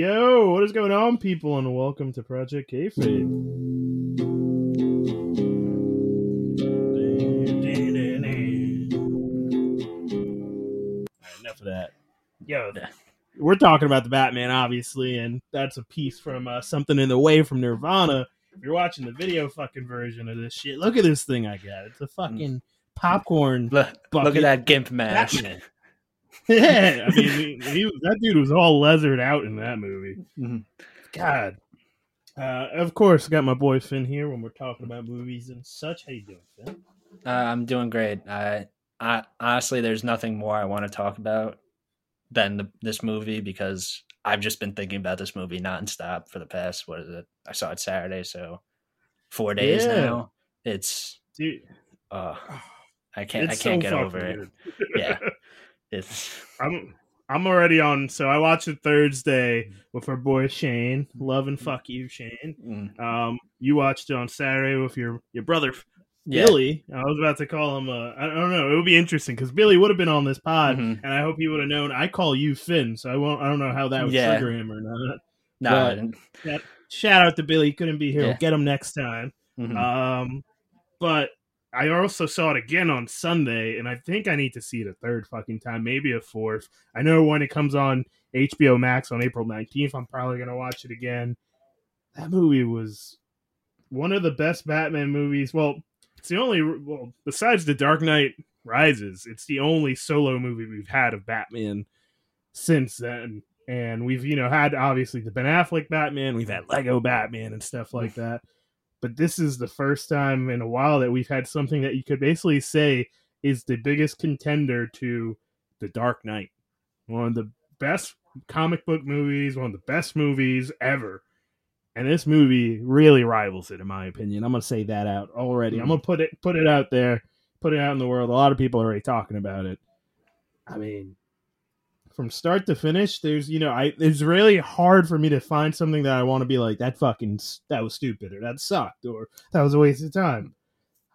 Yo, what is going on, people, and welcome to Project Kayfabe. enough of that. Yo, we're talking about the Batman, obviously, and that's a piece from uh, something in the way from Nirvana. If you're watching the video fucking version of this shit, look at this thing I got. It's a fucking popcorn. Look, look at that gimp mask. Batman. yeah, I mean, he, he was, that dude was all leathered out in that movie. Mhm. God. Uh, of course, got my boy Finn here when we're talking about movies and such. How you doing, Finn? Uh, I'm doing great. I, I honestly, there's nothing more I want to talk about than the, this movie because I've just been thinking about this movie nonstop for the past. What is it? I saw it Saturday, so four days Yeah. now. It's Dude, uh, I can't. it's I can't so get over fucking it. Yeah. It's I'm I'm already on. So I watched it Thursday with our boy Shane. Love and fuck you, Shane. mm, Um, you watched it on Saturday with your your brother yeah. Billy. I was about to call him. Uh, I don't know. It would be interesting because Billy would have been on this pod, Mhm. and I hope he would have known. I call you Finn, so I won't. I don't know how that would Yeah. trigger him or not. No, I Shout out to Billy. He couldn't be here. Yeah. We'll get him next time. mhm. Um, but I also saw it again on Sunday, and I think I need to see it a third fucking time, maybe a fourth. I know when it comes on HBO Max on April 19th, I'm probably going to watch it again. That movie was one of the best Batman movies. Well, it's the only, well, besides The Dark Knight Rises, it's the only solo movie we've had of Batman since then. And we've, you know, had obviously the Ben Affleck Batman, we've had Lego Batman and stuff like that but this is the first time in a while that we've had something that you could basically say is the biggest contender to the Dark Knight. One of the best comic book movies, one of the best movies ever. And this movie really rivals it, in my opinion. I'm gonna say that out already. I'm hmm. gonna put it put it out there, put it out in the world. A lot of people are already talking about it. I mean, from start to finish, there's you know, I it's really hard for me to find something that I want to be like that fucking that was stupid or that sucked or that was a waste of time.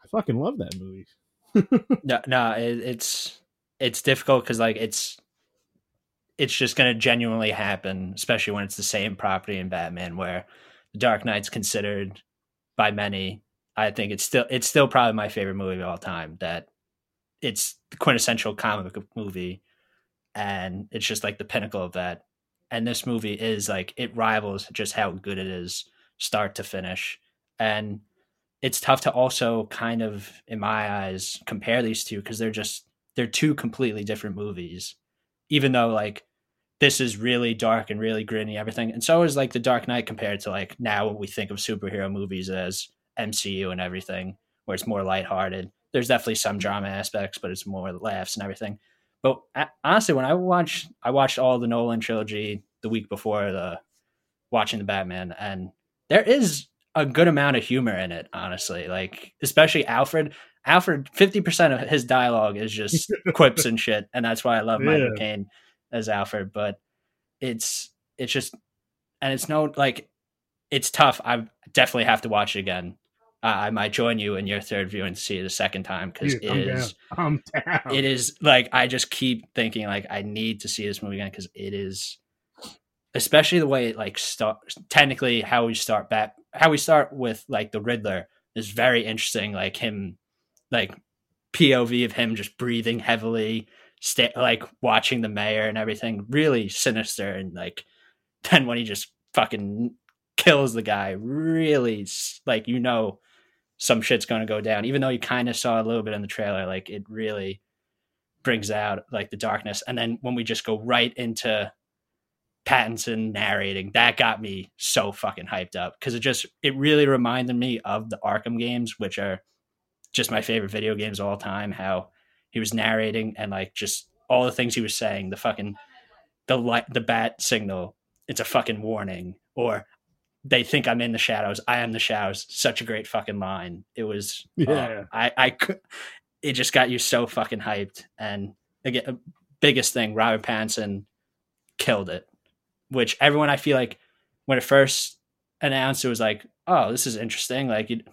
I fucking love that movie. no, no, it, it's it's difficult because like it's it's just gonna genuinely happen, especially when it's the same property in Batman, where the Dark Knight's considered by many. I think it's still it's still probably my favorite movie of all time. That it's the quintessential comic movie, and it's just like the pinnacle of that. And this movie is like it rivals just how good it is, start to finish, and it's tough to also kind of in my eyes compare these two because they're just they're two completely different movies. Even though like this is really dark and really gritty everything and so is like the dark knight compared to like now when we think of superhero movies as mcu and everything where it's more lighthearted. There's definitely some drama aspects but it's more laughs and everything but honestly when i watched i watched all the nolan trilogy the week before the watching the batman and there is a good amount of humor in it, honestly. Like especially Alfred. Alfred, fifty percent of his dialogue is just quips and shit, and that's why I love Michael Yeah. Caine as Alfred. But it's it's just, and it's no like, it's tough. I definitely have to watch it again. I might join you in your third viewing to see it a second time because it I'm is down. Down. it is like I just keep thinking like I need to see this movie again because it is, especially the way it like start. Technically, how we start back, how we start with like the Riddler is very interesting. Like him, like POV of him just breathing heavily, sta- like watching the mayor and everything. Really sinister and like then when he just fucking kills the guy, really like you know some shit's going to go down. Even though you kind of saw a little bit in the trailer like it really brings out like the darkness. And then when we just go right into Pattinson narrating that got me so fucking hyped up. Because it just it really reminded me of the Arkham games which are just my favorite video games of all time how he was narrating and like just all the things he was saying the fucking the light the bat signal it's a fucking warning. Or they think I'm in the shadows. I am the shadows. Such a great fucking line. It was. uh, Yeah. I. I. cou- It just got you so fucking hyped. And again, biggest thing, Robert Pattinson killed it. Which everyone, I feel like, when it first announced, it was like, oh, this is interesting. Like you-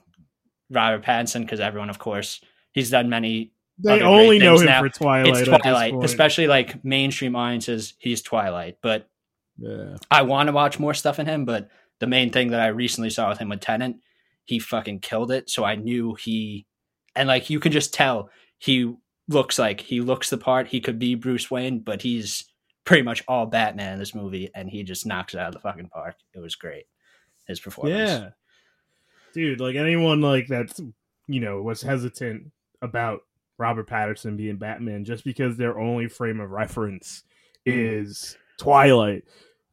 Robert Pattinson, because everyone, of course, he's done many. they only know him now. for Twilight. it's Twilight, especially like mainstream audiences. He's Twilight, but Yeah. I want to watch more stuff in him, but the main thing that I recently saw with him with Tenet, he fucking killed it. So I knew he, and like you can just tell he looks like he looks the part. He could be Bruce Wayne, but he's pretty much all Batman in this movie, and he just knocks it out of the fucking park. It was great. His performance. Yeah. Dude, like anyone like that's you know, was hesitant about Robert Pattinson being Batman just because their only frame of reference Mm. is Twilight.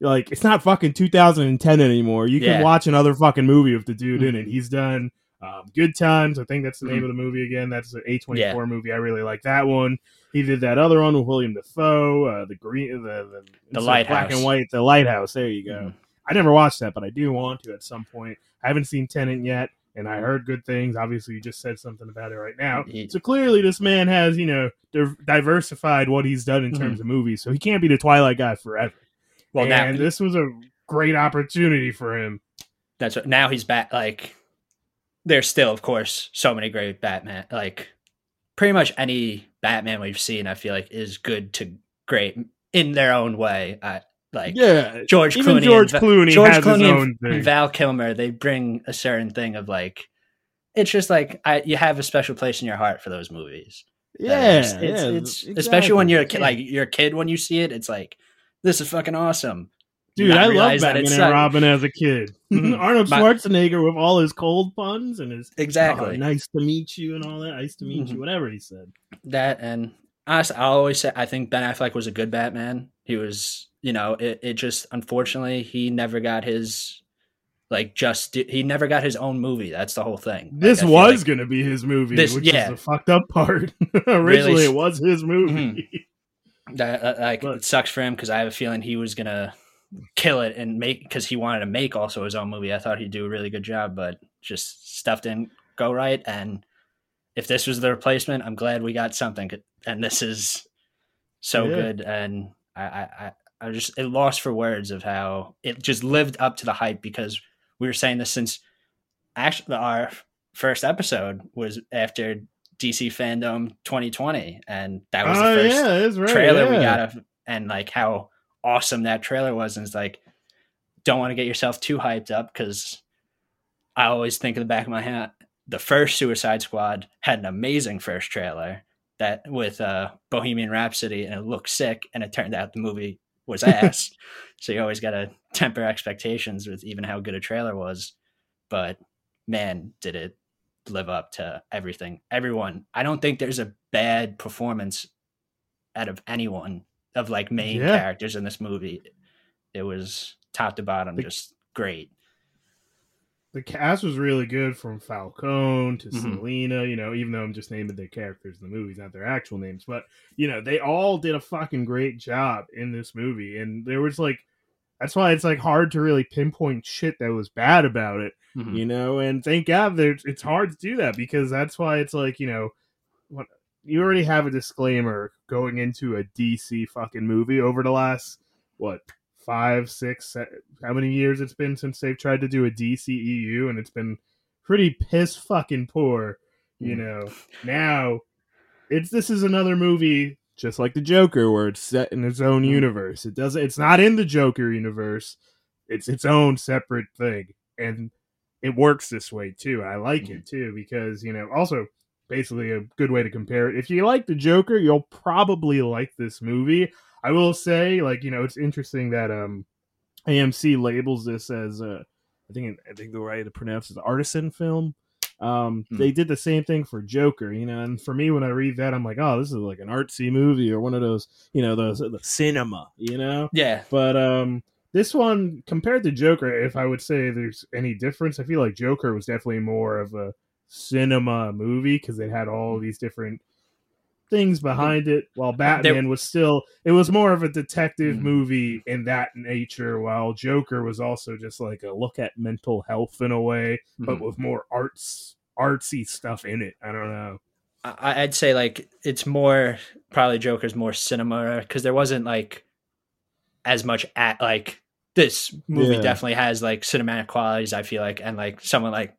Like it's not fucking 2010 anymore. You can Yeah. watch another fucking movie with the dude in Mhm. it. He's done um, Good Times. I think that's the name Mhm. of the movie again. That's an A24 Yeah. movie. I really like that one. He did that other one with William Dafoe, uh, the green, the the, instead of black and white, the lighthouse. There you go. Mhm. I never watched that, but I do want to at some point. I haven't seen Tenet yet, and I heard good things. Obviously, you just said something about it right now. So clearly, this man has, you know, diversified what he's done in Mhm. terms of movies. So he can't be the Twilight guy forever. Well, and now this was a great opportunity for him. that's what now he's back. Like, there's still, of course, so many great Batman. Like, pretty much any Batman we've seen, I feel like, is good to great in their own way. I like Yeah, George even Clooney. George and Clooney George has Clooney his and- own and thing. Val Kilmer. They bring a certain thing of like. It's just like I, you have a special place in your heart for those movies. yeah, it's, it's, yeah, it's especially when you're a kid, like you're a kid when you see it. It's like this is fucking awesome. Dude, I love Batman and like- Robin as a kid. Arnold Schwarzenegger with all his cold puns and his Exactly "Oh, nice to meet you and all that. Nice to meet Mhm. you, whatever he said. that, and honestly, I always say I think Ben Affleck was a good Batman. He was, you know, it, it just unfortunately he never got his like just he never got his own movie. That's the whole thing. This feel was like- gonna be his movie, This- which yeah. is the fucked up part. Originally, Really- it was his movie. That uh, like it sucks for him because I have a feeling he was gonna kill it and make because he wanted to make also his own movie. I thought he'd do a really good job, but just stuff didn't go right. And if this was the replacement, I'm glad we got something. And this is so Yeah. good. And I, I, I, I just it lost for words of how it just lived up to the hype because we were saying this since actually our first episode was after DC Fandom 2020, and that was Oh the first yeah, right. trailer we got of, and like how awesome that trailer was. And it's like, don't want to get yourself too hyped up because I always think in the back of my head, the first Suicide Squad had an amazing first trailer that with uh, Bohemian Rhapsody, and it looked sick, and it turned out the movie was ass. so you always got to temper expectations with even how good a trailer was. But man, did it live up to everything. Everyone. I don't think there's a bad performance out of anyone of like main Yeah. characters in this movie. It was top to bottom, The- just great. the cast was really good from Falcone to Mhm. Selina, you know, even though I'm just naming their characters in the movies, not their actual names. But, you know, they all did a fucking great job in this movie. And there was like, that's why it's like hard to really pinpoint shit that was bad about it, Mhm. you know? And thank God it's hard to do that because that's why it's like, you know, what you already have a disclaimer going into a DC fucking movie over the last, what, five, six, how many years it's been since they've tried to do a DCEU, and it's been pretty piss fucking poor. You Mm. know, now it's this is another movie just like the Joker, where it's set in its own Mm. universe. It doesn't. It's not in the Joker universe. It's its own separate thing, and it works this way too. I like Mm. it too because you know also basically a good way to compare it. If you like the Joker, you'll probably like this movie. I will say, like you know, it's interesting that um AMC labels this as uh, I think I think the way to pronounce it is artisan film. Um, Hmm. they did the same thing for Joker, you know, and for me when I read that, I'm like, oh, this is like an artsy movie or one of those, you know, those the cinema, you know. Yeah. But um, this one compared to Joker, if I would say there's any difference, I feel like Joker was definitely more of a cinema movie because it had all these different things behind it. While Batman was still, it was more of a detective Mhm. movie in that nature. While Joker was also just like a look at mental health in a way, but Mhm. with more arts artsy stuff in it. I don't know. I- I'd say like it's more probably Joker's more cinema because there wasn't like as much at like this movie Yeah. definitely has like cinematic qualities. I feel like and like someone like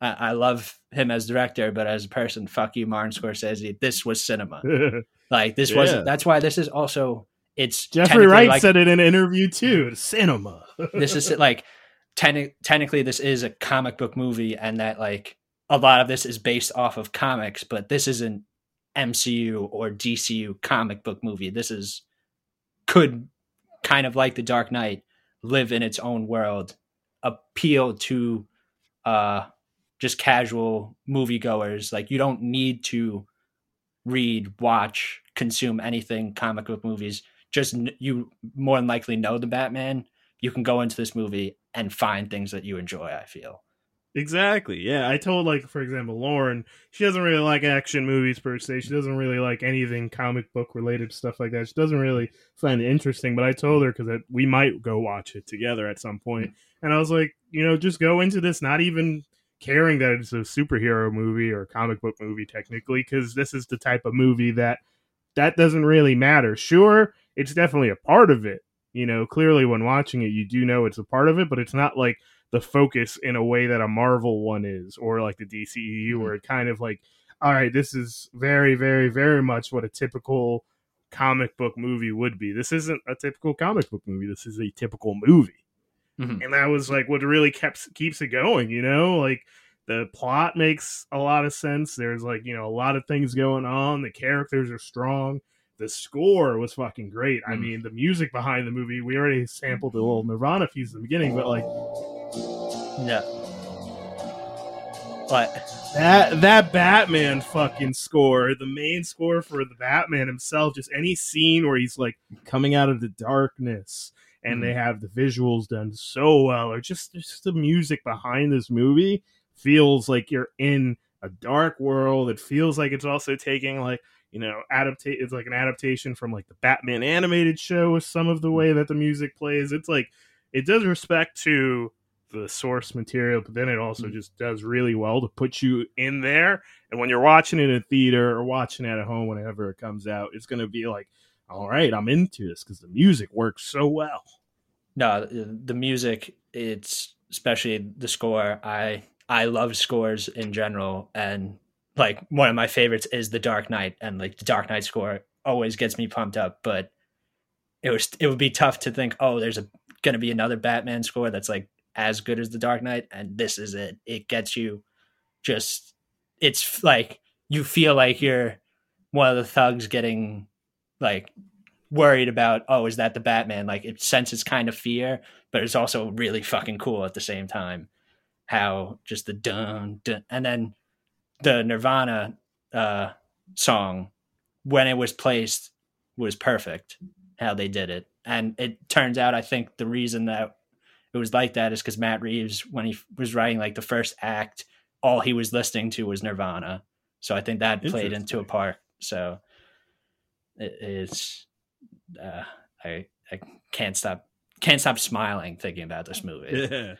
I, I love him as director, but as a person, fuck you, Martin Scorsese. This was cinema. Like this Yeah. wasn't. That's why this is also it's Jeffrey Wright like- said it in an interview too. Cinema. this is like techni- technically this is a comic book movie and that like a lot of this is based off of comics but this isn't mcu or dcu comic book movie this is could kind of like the dark knight live in its own world appeal to uh just casual moviegoers. Like you don't need to read watch consume anything comic book movies. Just you more than likely know the batman. You can go into this movie and find things that you enjoy i feel Exactly. Yeah, I told like for example Lauren, she doesn't really like action movies per se. She doesn't really like anything comic book related stuff like that. She doesn't really find it interesting. But I told her because we might go watch it together at some point. and I was like, you know, just go into this not even caring that it's a superhero movie or comic book movie technically, because this is the type of movie that that doesn't really matter. Sure, it's definitely a part of it. You know, clearly when watching it, you do know it's a part of it, but it's not like the focus in a way that a Marvel one is, or like the DCEU, Mhm. where it kind of like, all right, this is very, very, very much what a typical comic book movie would be. This isn't a typical comic book movie. This is a typical movie, Mhm. and that was like what really kept keeps it going. You know, like the plot makes a lot of sense. There's like you know a lot of things going on. The characters are strong. The score was fucking great. I Mm. mean, the music behind the movie. We already sampled the little Nirvana piece in the beginning, but like yeah but that that Batman fucking score, the main score for the Batman himself, just any scene where he's like coming out of the darkness and they have the visuals done so well, or just just the music behind this movie feels like you're in a dark world. It feels like it's also taking like you know adaptate. It's like an adaptation from like the Batman animated show with some of the way that the music plays. It's like it does respect to the source material, but then it also Mm. just does really well to put you in there. And when you're watching it in a theater or watching it at home, whenever it comes out, it's going to be like, all right, I'm into this because the music works so well. no the music it's especially the score i i love scores in general and like one of my favorites is the dark knight and like the dark knight score always gets me pumped up but it was it would be tough to think oh there's a gonna be another batman score that's like as good as the dark knight and this is it. It gets you just it's like you feel like you're one of the thugs getting like worried about oh is that the batman? Like it senses kind of fear but it's also really fucking cool at the same time how just the dun, dun and then the nirvana uh song when it was placed was perfect how they did it and it turns out i think the reason that it was like that is because matt reeves when he was writing like the first act all he was listening to was nirvana so i think that played into a part so it is uh, I I can't stop can't stop smiling thinking about this movie. Yeah.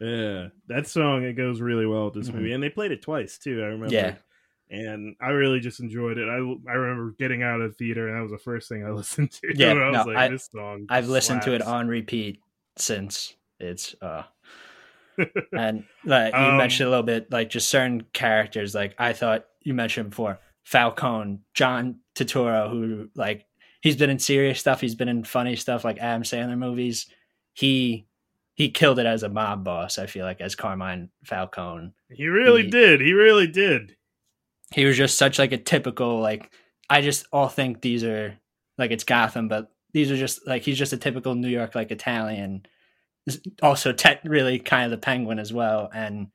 Yeah. That song, it goes really well with this Mhm. movie. And they played it twice, too. I remember. Yeah. And I really just enjoyed it. I, I remember getting out of the theater, and that was the first thing I listened to. Yeah, I was no, like, I- this song. I've listened to it on repeat since it's uh and like you Um, mentioned a little bit like just certain characters like I thought you mentioned before Falcone, John Turturro who like he's been in serious stuff, he's been in funny stuff like Adam Sandler movies. He he killed it as a mob boss, I feel like as Carmine Falcone. He really He- did. He really did. he was just such like a typical like I just all think these are like it's Gotham, but these are just like he's just a typical New York like Italian. Also, te- really kind of the Penguin as well, and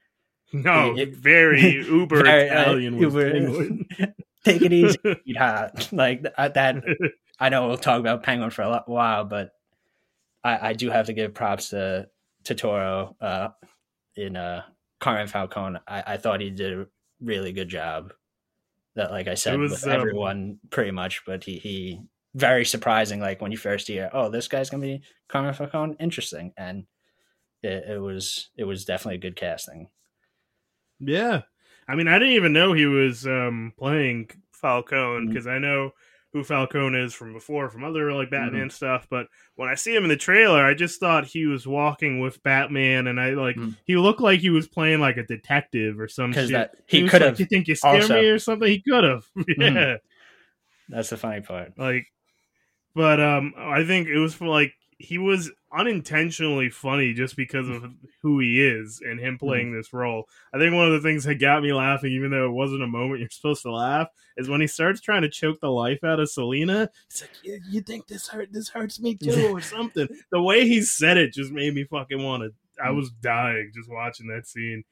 No, It- very uber Very, uh, Italian. was uber- take it easy, sweetheart. Like uh, that. I know we'll talk about Penguin for a lot, while, but I, I do have to give props to Turturro uh, in uh, Carmine Falcone. I, I thought he did a really good job. That, like I said, was, with um, everyone pretty much, but he he very surprising. Like when you first hear, oh, this guy's gonna be Carmine Falcone, interesting, and it, it was it was definitely a good casting. Yeah. I mean, I didn't even know he was um, playing Falcone because I know who Falcone is from before, from other like Mm-hmm. Batman stuff. But when I see him in the trailer, I just thought he was walking with Batman, and I like Mhm. he looked like he was playing like a detective or some shit. that he was could like, have. you think you scare also- me or something? He could have. yeah. That's the funny part. Like but um, I think it was for like he was unintentionally funny just because of who he is and him playing mm-hmm. this role. I think one of the things that got me laughing, even though it wasn't a moment you're supposed to laugh, is when he starts trying to choke the life out of Selina. He's like, "You, you think this hurt? This hurts me too, or something." the way he said it just made me fucking want to. I mm. was dying just watching that scene.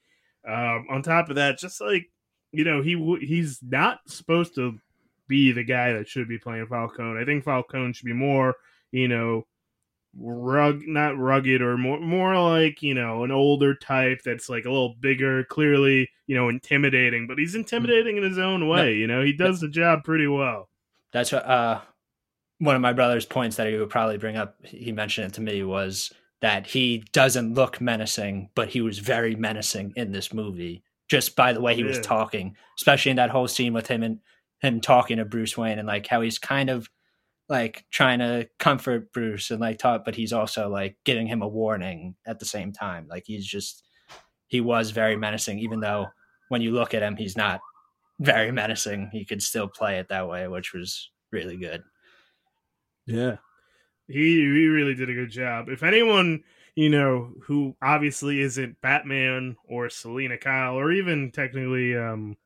Um, on top of that, just like you know, he he's not supposed to be the guy that should be playing Falcone. I think Falcone should be more, you know, rug not rugged or more more like you know an older type that's like a little bigger clearly you know intimidating but he's intimidating in his own way no, you know? He does the job pretty well. That's what uh one of my brother's points that he would probably bring up he mentioned it to me was that he doesn't look menacing but he was very menacing in this movie just by the way he yeah. was talking especially in that whole scene with him and him talking to bruce wayne and like how he's kind of like trying to comfort Bruce and like talk, but he's also like giving him a warning at the same time. Like he's just he was very menacing, even though when you look at him, he's not very menacing. He could still play it that way, which was really good. Yeah. He he really did a good job. If anyone, you know, who obviously isn't Batman or Selina Kyle or even technically um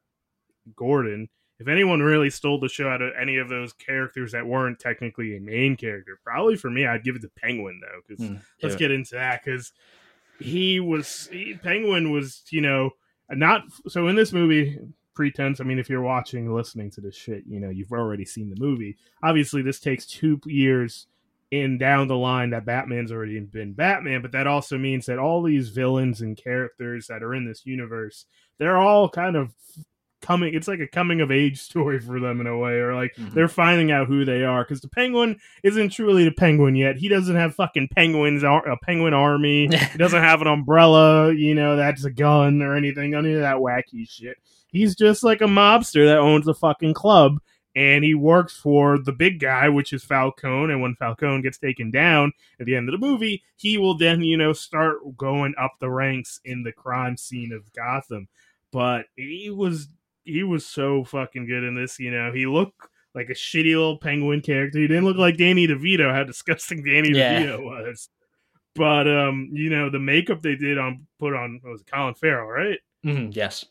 Gordon, if anyone really stole the show out of any of those characters that weren't technically a main character, probably for me, I'd give it to Penguin though. Because mm, let's get into that. Because he was he, Penguin was you know not so in this movie pretense. I mean, if you're watching, listening to this shit, you know you've already seen the movie. Obviously, this takes two years in down the line that Batman's already been Batman, but that also means that all these villains and characters that are in this universe, they're all kind of coming it's like a coming of age story for them in a way or like mm-hmm. they're finding out who they are because the penguin isn't truly the penguin yet he doesn't have fucking penguins a penguin army he doesn't have an umbrella you know that's a gun or anything any of that wacky shit he's just like a mobster that owns a fucking club and he works for the big guy, which is Falcone. And when Falcone gets taken down at the end of the movie, he will then, you know, start going up the ranks in the crime scene of Gotham. But he was he was so fucking good in this. You know, he looked like a shitty little penguin character. He didn't look like Danny DeVito. How disgusting Danny yeah. DeVito was. But um, you know, the makeup they did on put on was Colin Farrell, right? Mm-hmm, yes.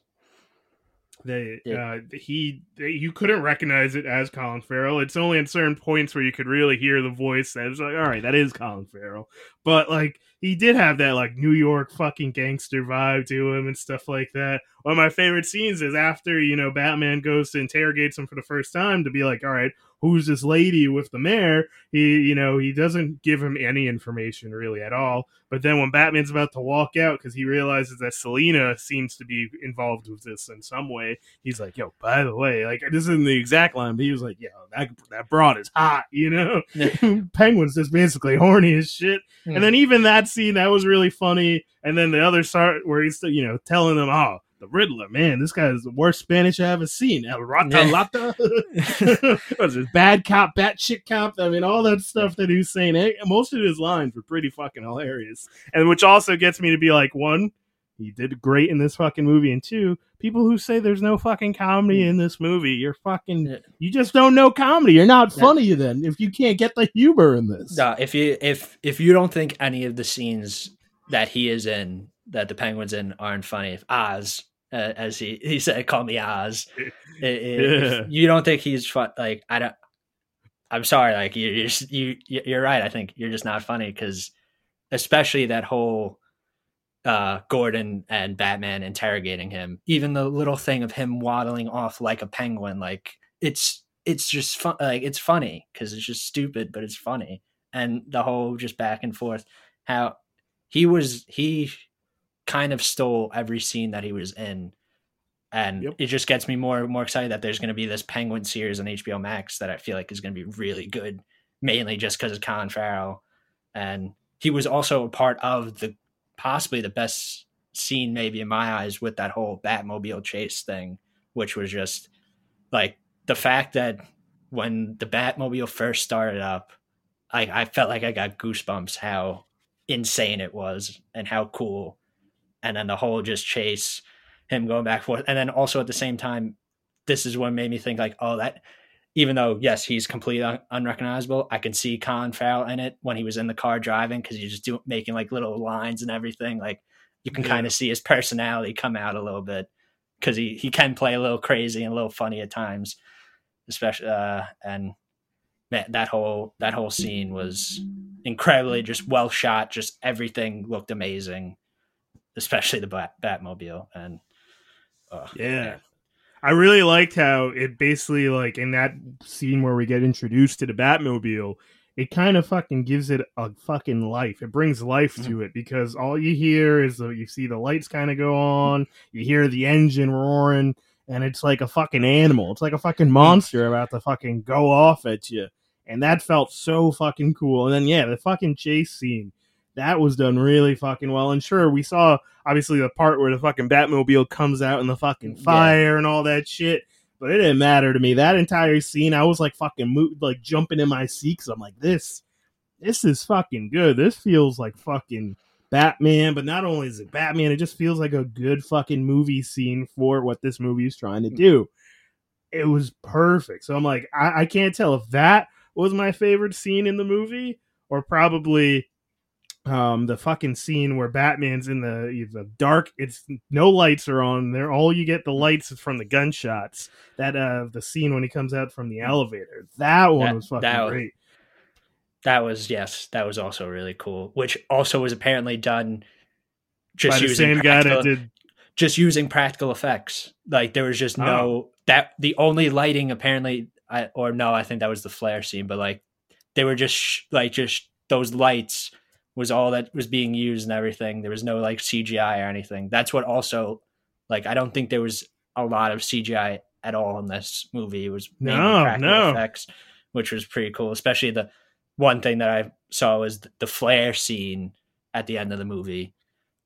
They yeah. uh, he they, you couldn't recognize it as Colin Farrell. It's only at certain points where you could really hear the voice. That was like, all right, that is Colin Farrell. But like he did have that like New York fucking gangster vibe to him and stuff like that. One of my favorite scenes is after you know Batman goes to interrogate him for the first time to be like, all right, who's this lady with the mayor? He, you know, he doesn't give him any information really at all. But then when Batman's about to walk out because he realizes that Selina seems to be involved with this in some way, he's like, "Yo, by the way, like this isn't the exact line, but he was like, yo, that that broad is hot, you know." Penguin's just basically horny as shit. And hmm. then even that scene that was really funny. And then the other start where he's still, you know, telling them, "Oh, the Riddler, man, this guy is the worst Spanish I ever seen. El Rata Alada. What's this? Bad cop, bad chick cop. I mean, all that stuff that he's saying. Eh, most of his lines were pretty fucking hilarious. And which also gets me to be like, one, he did great in this fucking movie. And two, people who say there's no fucking comedy in this movie, you're fucking you just don't know comedy. You're not funny then if you can't get the humor in this. No, if you if if you don't think any of the scenes that he is in that the Penguins in aren't funny. If Oz, uh, as he he said, call me Oz. yeah. you don't think he's fun, like I don't. I'm sorry, like you you're you you're right. I think you're just not funny because, especially that whole uh, Gordon and Batman interrogating him. Even the little thing of him waddling off like a penguin, like it's it's just fun. Like it's funny because it's just stupid, but it's funny. And the whole just back and forth, how he was he kind of stole every scene that he was in. And yep. it just gets me more and more excited that there's going to be this Penguin series on HBO Max that I feel like is going to be really good, mainly just because of Colin Farrell. And he was also a part of the possibly the best scene, maybe in my eyes, with that whole Batmobile chase thing, which was just like the fact that when the Batmobile first started up, I, I felt like I got goosebumps how insane it was and how cool and then the whole just chase him going back and forth and then also at the same time this is what made me think like oh that even though yes, he's completely un- unrecognizable, I can see Colin Farrell in it when he was in the car driving because he's just doing making like little lines and everything. Like you can Yeah. kind of see his personality come out a little bit because he he can play a little crazy and a little funny at times, especially uh, and that that whole that whole scene was incredibly just well shot. Just everything looked amazing, especially the Bat- Batmobile and. Uh, Yeah. I really liked how it basically like in that scene where we get introduced to the Batmobile, it kind of fucking gives it a fucking life. It brings life to it because all you hear is the, you see the lights kind of go on, you hear the engine roaring, and it's like a fucking animal. It's like a fucking monster about to fucking go off at you. And that felt so fucking cool. And then yeah, the fucking chase scene. That was done really fucking well. And sure, we saw obviously the part where the fucking Batmobile comes out in the fucking Yeah. fire and all that shit. But it didn't matter to me. That entire scene, I was like fucking mo- like jumping in my seat because I'm like, this, this is fucking good. This feels like fucking Batman. But not only is it Batman, it just feels like a good fucking movie scene for what this movie is trying to mm. do. It was perfect. So I'm like, I, I can't tell if that was my favorite scene in the movie or probably um the fucking scene where batman's in the the dark it's no lights are on there all you get the lights is from the gunshots that uh the scene when he comes out from the elevator that one That- was fucking that great That was yes, that was also really cool. Which also was apparently done by just the using same guy practical, that did just using practical effects. Like there was just no Oh. that the only lighting apparently, I, or no, I think that was the flare scene. But like they were just sh- like just those lights was all that was being used and everything. There was no like CGI or anything. That's what also like I don't think there was a lot of CGI at all in this movie. It was mainly No, practical no. effects, which was pretty cool. Especially the one thing that I saw was the, flare scene at the end of the movie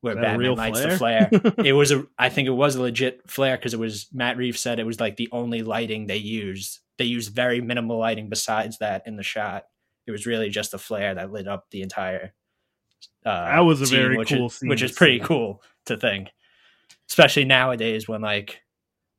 where Batman lights the flare. flare it was a I think it was a legit flare because it was Matt Reeves said it was like the only lighting they used. They used very minimal lighting besides that in the shot. It was really just a flare that lit up the entire. Uh, That was a scene, very which cool is, scene which is pretty cool to think, especially nowadays when like,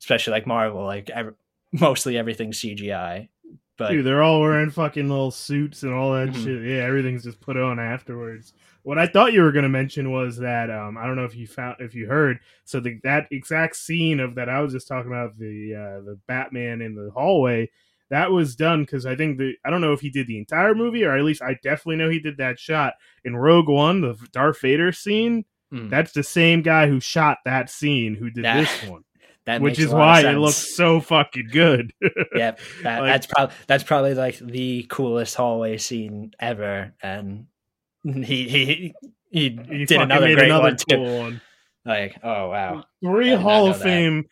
especially like Marvel, like ev- mostly everything's CGI. But Dude, they're all wearing fucking little suits and all that Mhm. shit. Yeah, everything's just put on afterwards. What I thought you were gonna mention was that um, I don't know if you found if you heard. So the that exact scene of that I was just talking about the uh, the Batman in the hallway that was done because I think the I don't know if he did the entire movie or at least I definitely know he did that shot in Rogue One, the Darth Vader scene. Mm. That's the same guy who shot that scene who did That- this one, that which is why it looks so fucking good. Yep, that, Like- that's probably that's probably like the coolest hallway scene ever, and he he he He did another great another one too. cool one. Like, oh wow, Three I did not Hall of that. Fame,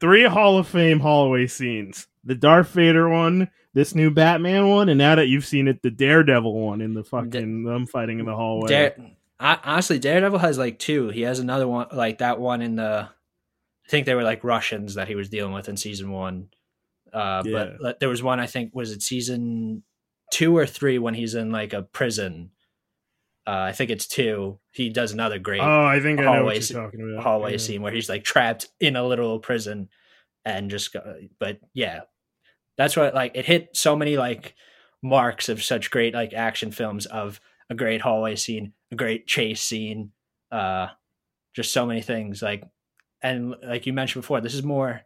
three Hall of Fame hallway scenes. The Darth Vader one, this new Batman one, and now that you've seen it, the Daredevil one in the fucking them fighting in the hallway. Dare, I, honestly, Daredevil has like two. He has another one, like that one in the. I think they were like Russians that he was dealing with in season one. Uh, Yeah. But there was one I think was it season two or three when he's in like a prison. Uh, I think it's two. He does another great oh, I think I know what hallway you're scene- talking about. hallway Yeah. scene where he's like trapped in a literal prison and just go, but yeah that's what like it hit so many like marks of such great like action films of a great hallway scene a great chase scene uh just so many things like and like you mentioned before this is more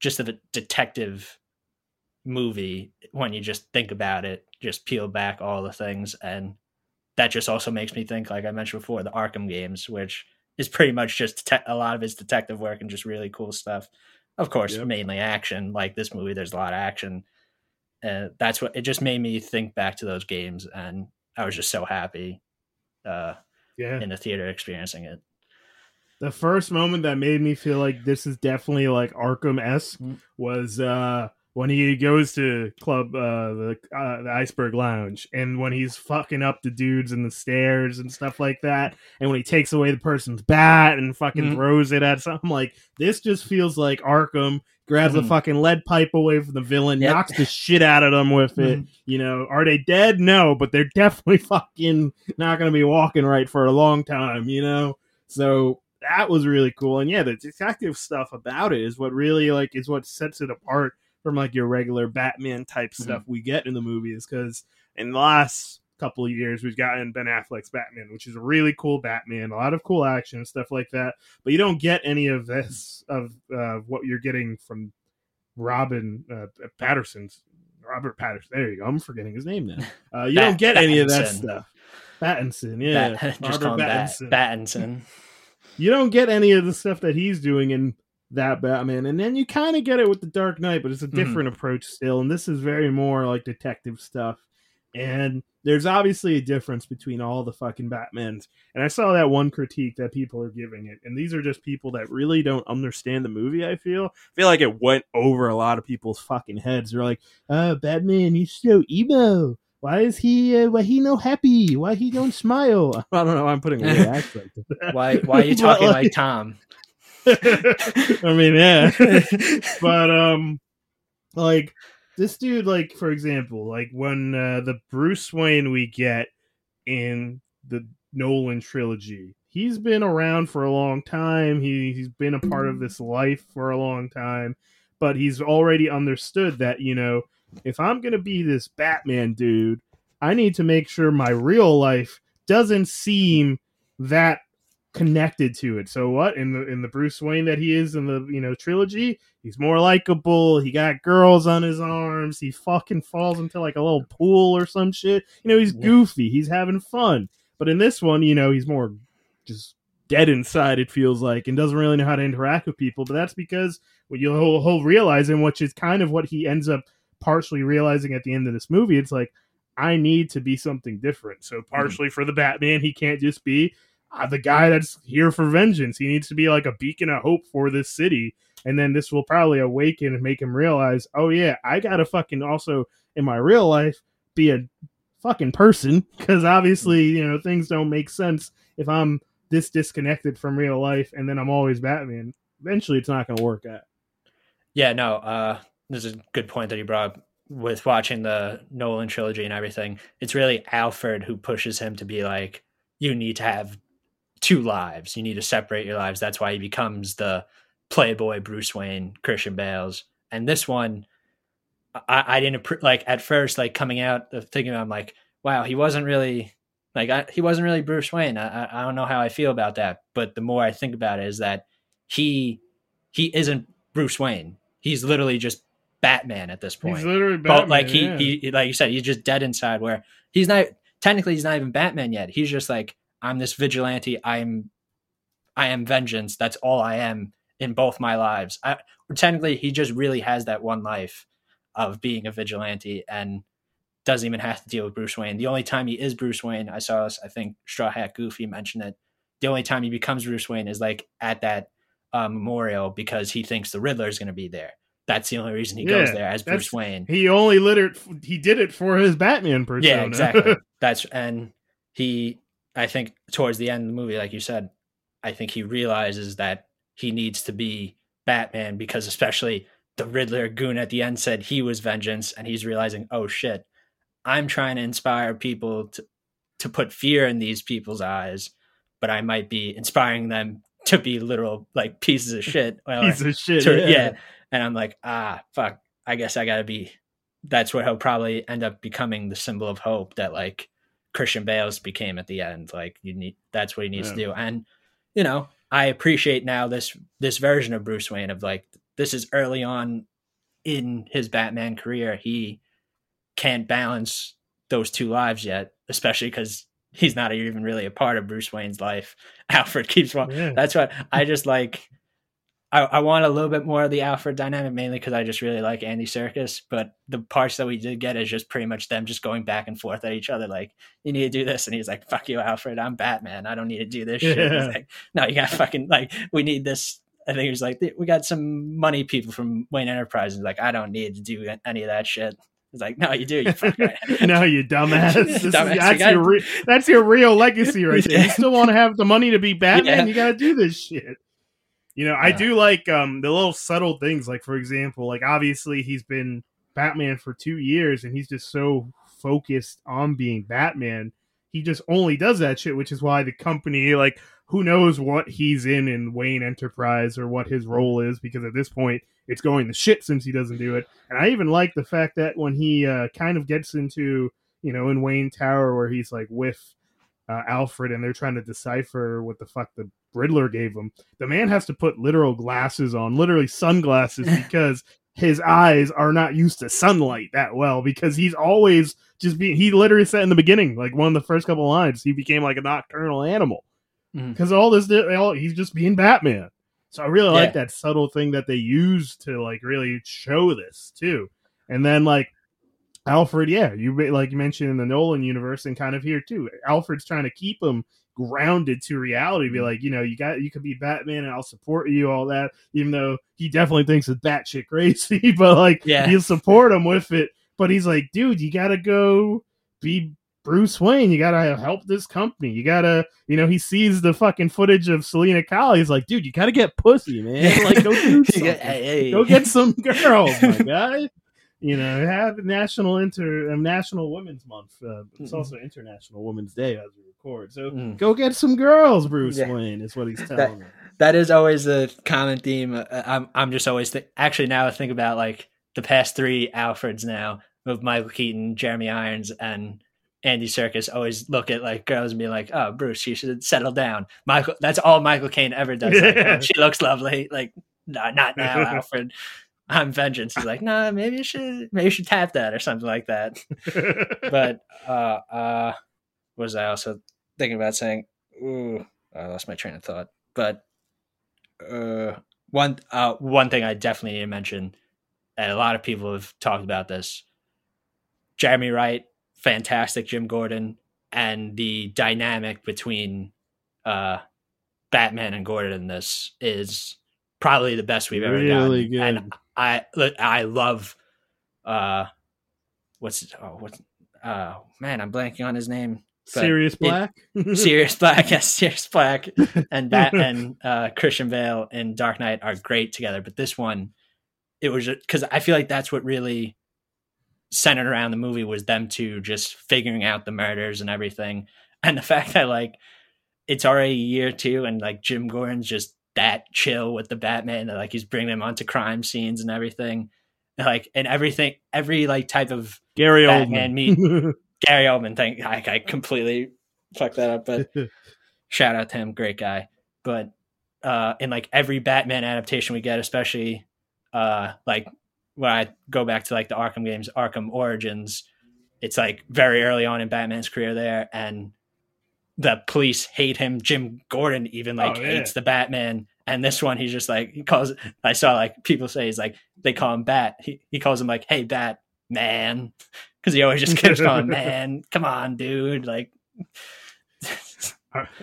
just a detective movie when you just think about it just peel back all the things and that just also makes me think like i mentioned before the arkham games which is pretty much just a lot of his detective work and just really cool stuff of course Yep. mainly action like this movie there's a lot of action and that's what it just made me think back to those games and i was just so happy uh Yeah. in the theater experiencing it the first moment that made me feel like this is definitely like Arkham esque Mm. was uh when he goes to club uh the uh, the iceberg lounge and when he's fucking up the dudes in the stairs and stuff like that and when he takes away the person's bat and fucking Mhm. throws it at something like this just feels like arkham grabs a Mhm. fucking lead pipe away from the villain Yep. knocks the shit out of them with it you know are they dead no but they're definitely fucking not gonna be walking right for a long time you know so that was really cool and yeah the detective stuff about it is what really like is what sets it apart from like your regular Batman type stuff we get in the movies. Because in the last couple of years, we've gotten Ben Affleck's Batman, which is a really cool Batman, a lot of cool action and stuff like that. But you don't get any of this of uh, what you're getting from Robin uh, Patterson's Robert Patterson. There you go. I'm forgetting his name now. Uh, you Bat- don't get any of that stuff. Pattinson, yeah, Bat- just Robert call him Bat- Pattinson. You don't get any of the stuff that he's doing in that Batman, and then you kind of get it with the Dark Knight, but it's a Mhm. different approach still. And this is very more like detective stuff. And there's obviously a difference between all the fucking Batmans. And I saw that one critique that people are giving it, and these are just people that really don't understand the movie. I feel, I feel like it went over a lot of people's fucking heads. They're like, "Uh, Batman, he's so emo." Why is he? Uh, why he no happy? Why he don't smile? I don't know. I'm putting a weird accent. Why why are you talking like- like Tom? I mean, yeah. but um like this dude like for example, like when uh, the Bruce Wayne we get in the Nolan trilogy, he's been around for a long time. He he's been a part of this life for a long time, but he's already understood that, you know, if I'm going to be this Batman dude, I need to make sure my real life doesn't seem that connected to it. So what in the in the Bruce Wayne that he is in the you know trilogy, he's more likable. He got girls on his arms. He fucking falls into like a little pool or some shit. You know, he's goofy. He's having fun. But in this one, you know, he's more just dead inside. It feels like, and doesn't really know how to interact with people. But that's because what you'll he'll, he'll realize, and which is kind of what he ends up partially realizing at the end of this movie. It's like I need to be something different. So mm-hmm. partially for the Batman, he can't just be uh, the guy that's here for vengeance. He needs to be like a beacon of hope for this city. And then this will probably awaken and make him realize, oh yeah, I gotta fucking also in my real life be a fucking person because obviously you know things don't make sense if I'm this disconnected from real life and then I'm always Batman. Eventually, it's not gonna work out. Yeah, no, uh this is a good point that you brought up with watching the Nolan trilogy and everything. It's really Alfred who pushes him to be like, you need to have two lives. You need to separate your lives. That's why he becomes the playboy Bruce Wayne, Christian Bales. And this one, I, I didn't like at first, like coming out of thinking, I'm like, wow, he wasn't really like I, he wasn't really Bruce Wayne. I, I don't know how I feel about that. But the more I think about it, is that he he isn't Bruce Wayne. He's literally just Batman at this point He's literally Batman. but like he, yeah. he like you said he's just dead inside where he's not technically he's not even batman yet he's just like i'm this vigilante. I'm i am vengeance. That's all i am in both my lives. I, technically he just really has that one life of being a vigilante and doesn't even have to deal with bruce wayne. The only time he is bruce wayne i saw this i think straw hat goofy mentioned it the only time he becomes bruce wayne is like at that uh, memorial because he thinks the riddler is going to be there. That's the only reason he goes there as bruce wayne. he only literally he did it for his Batman persona. yeah, exactly. That's and he I think towards the end of the movie, like you said, I think he realizes that he needs to be Batman because especially the Riddler goon at the end said he was vengeance and he's realizing, oh shit, I'm trying to inspire people to to put fear in these people's eyes, but I might be inspiring them to be literal like pieces of shit. Well, Piece of shit. to- yeah. yeah. And I'm like, ah, fuck. I guess I gotta be. That's what he'll probably end up becoming the symbol of hope that like Christian Bale's became at the end. Like you need. That's what he needs to do. And you know, I appreciate now this this version of Bruce Wayne of like this is early on in his Batman career. He can't balance those two lives yet, especially because he's not even really a part of Bruce Wayne's life. Alfred keeps walking Yeah. that's what I just like. I, I want a little bit more of the Alfred dynamic, mainly because I just really like Andy Serkis. But the parts that we did get is just pretty much them just going back and forth at each other, like, "You need to do this," and he's like, "Fuck you, Alfred. I'm Batman. I don't need to do this shit." Yeah. He's like, "No, you got fucking like, we need this." I think he was like, "We got some money people from Wayne Enterprises." Like, I don't need to do any of that shit. He's like, "No, you do. You fucking no, you dumbass. Is- Dumbass, you that's, gotta- your re- that's your real legacy right there. You still want to have the money to be Batman? Yeah. You got to do this shit. You know, I do like um the little subtle things. Like for example, like obviously he's been Batman for two years, and he's just so focused on being Batman. he just only does that shit, which is why the company like who knows what he's in in Wayne Enterprise or what his role is because at this point it's going to shit since he doesn't do it. And I even like the fact that when he uh, kind of gets into you know in Wayne Tower where he's like with uh, Alfred and they're trying to decipher what the fuck the Riddler gave him. The man has to put literal glasses on, literally sunglasses, because his eyes are not used to sunlight that well because he's always just being he literally said in the beginning like one of the first couple lines he became like a nocturnal animal because mm. all this all, he's just being batman so i really yeah. like that subtle thing that they use to like really show this too and then like alfred yeah you like you mentioned in the nolan universe and kind of here too alfred's trying to keep him grounded to reality. Be mm. like, you know, you got you could be Batman and I'll support you, all that. Even though he definitely thinks it's batshit crazy, but like, yeah, he'll support him with it. But he's like, dude, you gotta go be Bruce Wayne. You gotta help this company. You gotta, you know, he sees the fucking footage of Selina Kyle. He's like, dude, you gotta get pussy, man. Like, go do something. hey, hey. Go get some girls, my guy you know, have National Inter um, National Women's Month. Uh, it's mm-hmm. also International Women's Day as we record. So mm. go get some girls, Bruce yeah. Wayne. Is what he's telling that, me. That is always a common theme. Uh, I'm I'm just always th- actually now I think about like the past three Alfreds now of Michael Keaton, Jeremy Irons, and Andy Serkis always look at like girls and be like, "Oh, Bruce, you should settle down." Michael, that's all Michael Caine ever does. Like, oh, she looks lovely. Like, no, not now, Alfred. I'm vengeance. He's like, nah, maybe you should maybe you should tap that or something like that. but uh uh was I also thinking about saying, ooh, I lost my train of thought. But uh one uh one thing I definitely need to mention, and a lot of people have talked about this. Jeremy Wright, fantastic Jim Gordon, and the dynamic between uh Batman and Gordon in this is probably the best we've ever really gotten. Good. And I I love uh what's oh what's uh man I'm blanking on his name. Sirius Black. Sirius Black, yes, Sirius Black and that and uh, Christian Bale and Dark Knight are great together. But this one, it was because I feel like that's what really centered around the movie was them two just figuring out the murders and everything, and the fact that like it's already year two and like Jim Gordon's just that chill with the Batman. That, like he's bringing him onto crime scenes and everything. like and everything, every like type of Gary Batman meet Gary Oldman thing. I, I completely fucked that up, but shout out to him, great guy. But uh, in like every Batman adaptation we get, especially uh, like when I go back to like the Arkham games, Arkham Origins, it's like very early on in Batman's career there, and the police hate him. Jim Gordon even like oh, yeah. hates the Batman. And this one, he's just like he calls. I saw like people say he's like they call him Bat. He he calls him like, "Hey, Bat man," because he always just keeps calling man. Come on, dude. Like,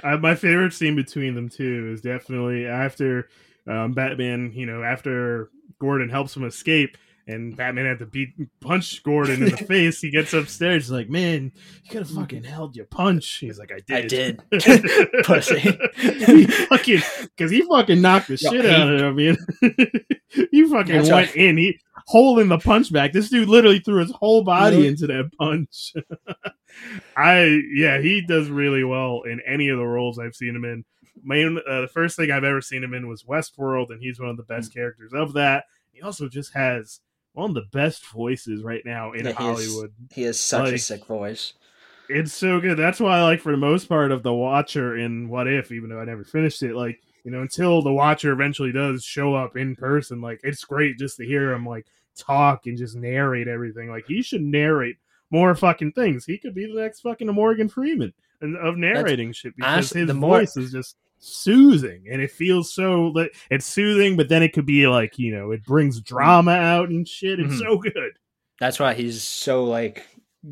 I, my favorite scene between them two is definitely after um, Batman. You know, after Gordon helps him escape and Batman had to beat punch Gordon in the face. He gets upstairs, he's like, "Man, you could have fucking held your punch." He's like, "I did, I did, pussy." he fucking because he fucking knocked the Yo, shit he, out of him. Man. he fucking went right. in. He holding the punch back. This dude literally threw his whole body really? into that punch. I yeah, he does really well in any of the roles I've seen him in. Main, uh, the first thing I've ever seen him in was Westworld, and he's one of the best mm. characters of that. He also just has one of the best voices right now in yeah, Hollywood. He, is, he has such like, a sick voice. It's so good. That's why I like for the most part of the Watcher in What If, even though I never finished it, like you know, until the Watcher eventually does show up in person, like it's great just to hear him like talk and just narrate everything. Like he should narrate more fucking things. He could be the next fucking Morgan Freeman of narrating That's, shit because honestly, his voice is just soothing and it feels so it's soothing but then it could be like you know it brings drama out and shit. It's mm-hmm. so good. That's why he's so like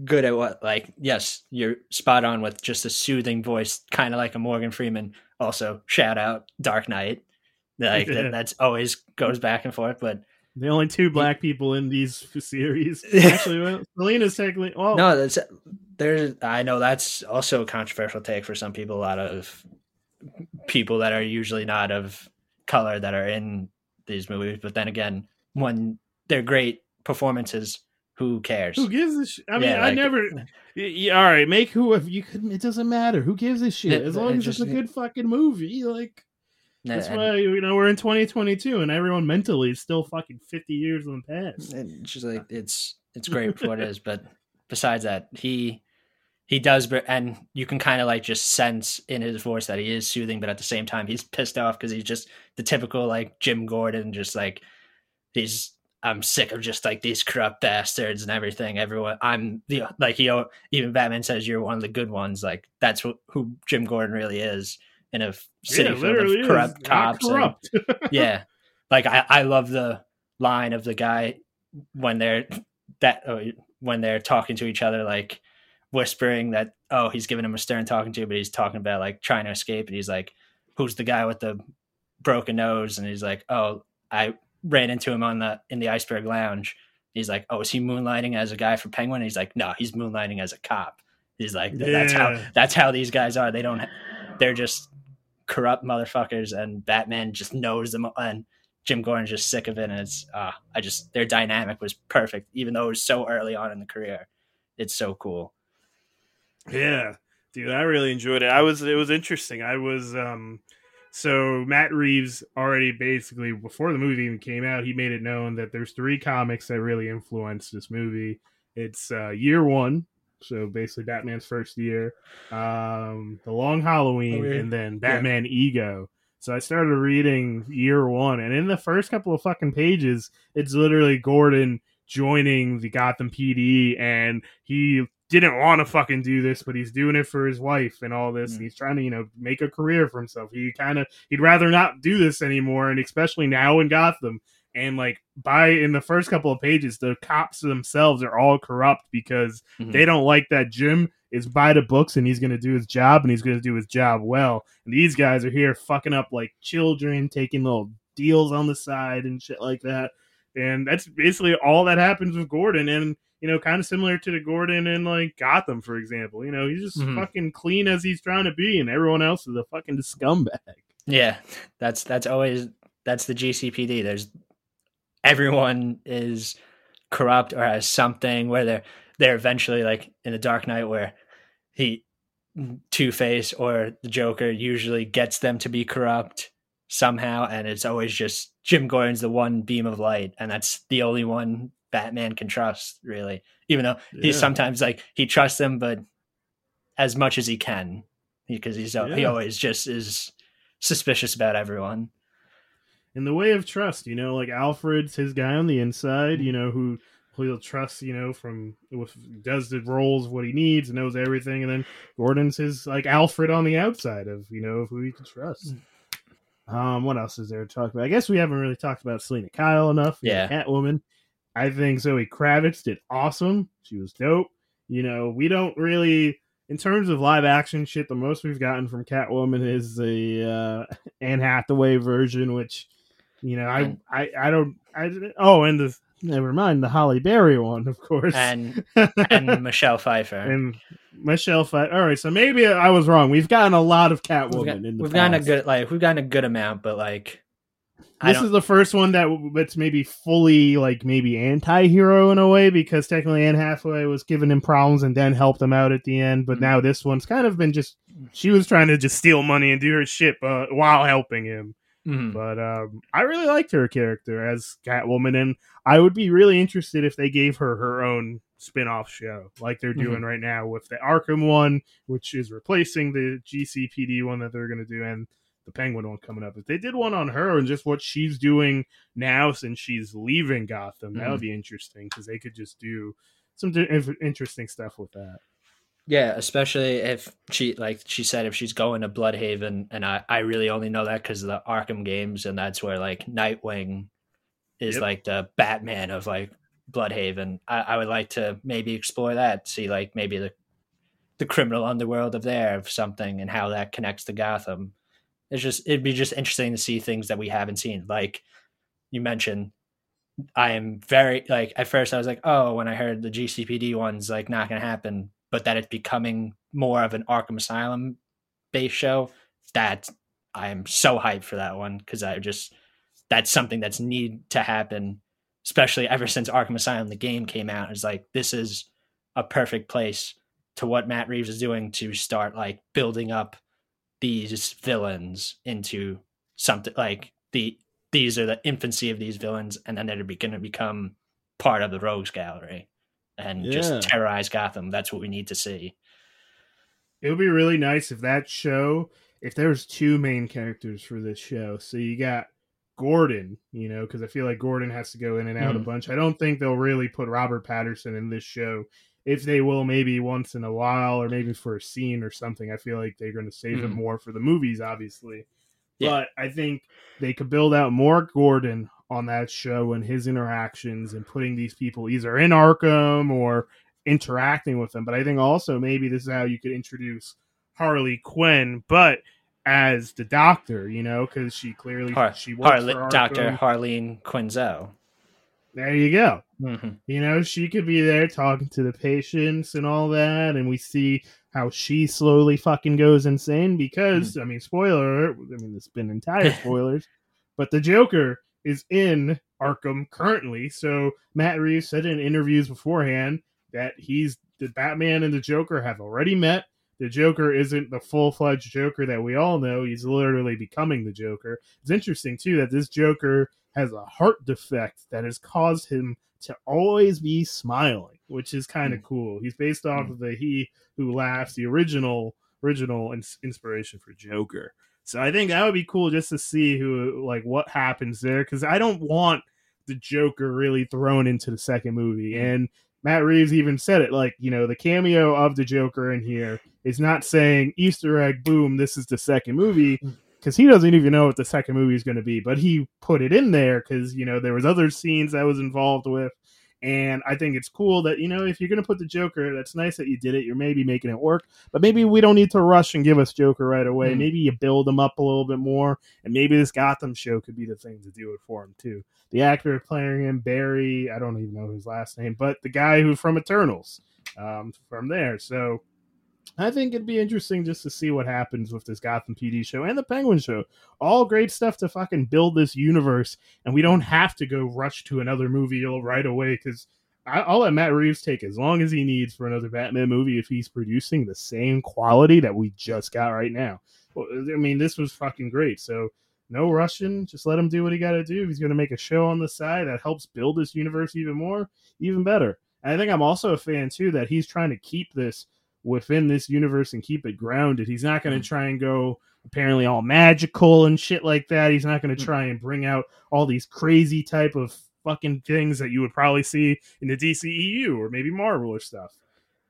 good at what like yes you're spot on with just a soothing voice kind of like a morgan freeman. Also shout out dark knight. Like that, that's always goes back and forth but the only two black people in these series. Actually well, selina's technically well no that's there's i know that's also a controversial take for some people a lot of people that are usually not of color that are in these movies. But then again, when they're great performances, who cares? Who gives a shit? I mean, Yeah, I like- never. Uh, yeah, all right, make who if you could. It doesn't matter. Who gives a shit? As long it as it's a good fucking movie, like that's And- why you know we're in 2022 and everyone mentally is still fucking 50 years in the past. and it's just like uh. it's it's great for what it is but besides that he he does br- and you can kind of like just sense in his voice that he is soothing but at the same time he's pissed off because he's just the typical like jim gordon just like he's i'm sick of just like these corrupt bastards and everything. Everyone i'm the like he even batman says you're one of the good ones. Like that's who, who jim gordon really is in a city yeah, full literally of corrupt cops and- yeah. Like i i love the line of the guy when they're that uh, when they're talking to each other like whispering that oh he's giving him a stern talking to but he's talking about like trying to escape. And he's like who's the guy with the broken nose? And he's like oh i ran into him on the in the iceberg lounge. He's like oh is he moonlighting as a guy for penguin? And he's like no he's moonlighting as a cop. He's like "Th- that's how that's how these guys are. They don't they're just corrupt motherfuckers and batman just knows them and jim gordon's just sick of it. And it's uh i just their dynamic was perfect even though it was so early on in the career. It's so cool Yeah, dude, I really enjoyed it. I was it was interesting. I was um so Matt Reeves already basically before the movie even came out, he made it known that there's three comics that really influenced this movie. It's uh year 1, so basically Batman's first year, um The Long Halloween Oh, yeah. and then Batman Ego. So I started reading year 1 and in the first couple of fucking pages, it's literally Gordon joining the Gotham PD and he didn't want to fucking do this, but he's doing it for his wife and all this. Mm. And he's trying to, you know, make a career for himself. He kind of he'd rather not do this anymore, and especially now in Gotham. And like by in the first couple of pages, the cops themselves are all corrupt because Mhm. they don't like that Jim is by the books and he's going to do his job and he's going to do his job well. And these guys are here fucking up like children, taking little deals on the side and shit like that. And that's basically all that happens with Gordon. And you know, kind of similar to the Gordon in like Gotham, for example. You know, he's just Mhm. fucking clean as he's trying to be, and everyone else is a fucking scumbag. Yeah, that's that's always that's the GCPD. There's everyone is corrupt or has something where they're they're eventually like in the Dark Knight where he Two Face or the Joker usually gets them to be corrupt somehow, and it's always just Jim Gordon's the one beam of light, and that's the only one Batman can trust, really. Even though he's sometimes like he trusts them, but as much as he can, because he's he always just is suspicious about everyone. in the way of trust, you know, like Alfred's his guy on the inside, Mm-hmm. you know, who who he'll trust, you know, from with does the roles of what he needs, knows everything, and then Gordon's his like Alfred on the outside of you know who he can trust. Mm. Um, what else is there to talk about? I guess we haven't really talked about Selina Kyle enough. Yeah. Catwoman. I think Zoe Kravitz did awesome. She was dope. You know, we don't really in terms of live action shit, the most we've gotten from Catwoman is the uh, Anne Hathaway version, which you know, I, I, I don't, I oh, and the never mind the Halle Berry one, of course, And and Michelle Pfeiffer. and Michelle Pfeiffer. All right, so maybe I was wrong. We've gotten a lot of Catwoman we've, got, in the we've gotten a good like we've gotten a good amount, but like This is the first one that that's maybe fully like maybe anti-hero in a way because technically Anne Hathaway was giving him problems and then helped him out at the end. But Mhm. now this one's kind of been just she was trying to just steal money and do her shit, but while helping him. Mhm. But um, I really liked her character as Catwoman, and I would be really interested if they gave her her own spin-off show, like they're doing right now with the Arkham one, which is replacing the GCPD one that they're going to do, and the Penguin one coming up. If they did one on her and just what she's doing now since she's leaving Gotham, that would mm. be interesting because they could just do some interesting stuff with that. Yeah, especially if she like she said if she's going to Blüdhaven, and I I really only know that because of the Arkham games, and that's where like Nightwing is Yep. like the Batman of like Blüdhaven. I, I would like to maybe explore that, see like maybe the the criminal underworld of there of something and how that connects to Gotham. It's just it'd be just interesting to see things that we haven't seen. Like you mentioned, I am very like at first I was like, oh, when I heard the GCPD one's like not gonna happen, but that it's becoming more of an Arkham Asylum based show. That I am so hyped for that one because I just that's something that's need to happen especially ever since Arkham Asylum, the game came out, It's like this is a perfect place to what Matt Reeves is doing to start like building up these villains into something like the these are the infancy of these villains, and then they're going to become part of the Rogues Gallery and yeah. just terrorize Gotham. That's what we need to see. It would be really nice if that show, if there was two main characters for this show. So you got Gordon, you know, because I feel like Gordon has to go in and out mm. a bunch. I don't think they'll really put Robert Pattinson in this show. If they will, maybe once in a while, or maybe for a scene or something. I feel like they're going to save mm. it more for the movies, obviously. Yeah. But I think they could build out more Gordon on that show and his interactions and putting these people either in Arkham or interacting with them. But I think also maybe this is how you could introduce Harley Quinn, but as the doctor, you know, because she clearly Har- she works Doctor Harleen Quinzel. There you go. Mm-hmm. You know, she could be there talking to the patients and all that, and we see how she slowly fucking goes insane because, mm-hmm. I mean, spoiler. I mean, it's been entire spoilers, but the Joker is in Arkham currently. So Matt Reeves said in interviews beforehand that he's the Batman and the Joker have already met. The Joker isn't the full fledged Joker that we all know. He's literally becoming the Joker. It's interesting too that this Joker has a heart defect that has caused him to always be smiling, which is kind of mm. cool. He's based off mm. of the He Who Laughs, the original original ins- inspiration for Joker. So I think that would be cool just to see who like what happens there because I don't want the Joker really thrown into the second movie. Mm. And Matt Reeves even said it like, you know, the cameo of the Joker in here is not saying Easter egg, boom, this is the second movie because he doesn't even know what the second movie is going to be, but he put it in there because you know there was other scenes I was involved with, and I think it's cool that, you know, if you're going to put the Joker, that's nice that you did it. You're maybe making it work, but maybe we don't need to rush and give us Joker right away. Mm. Maybe you build him up a little bit more, and maybe this Gotham show could be the thing to do it for him, too. The actor playing him, Barry, I don't even know his last name, but the guy who's from Eternals um, from there. So I think it'd be interesting just to see what happens with this Gotham PD show and the Penguin show. All great stuff to fucking build this universe, and we don't have to go rush to another movie right away because I'll let Matt Reeves take as long as he needs for another Batman movie if he's producing the same quality that we just got right now. Well, I mean, this was fucking great. So no rushing. Just let him do what he got to do. He's going to make a show on the side that helps build this universe even more, even better. And I think I'm also a fan too that he's trying to keep this within this universe and keep it grounded. He's not going to mm. try and go apparently all magical and shit like that. He's not going to mm. try and bring out all these crazy type of fucking things that you would probably see in the DCEU or maybe Marvel or stuff.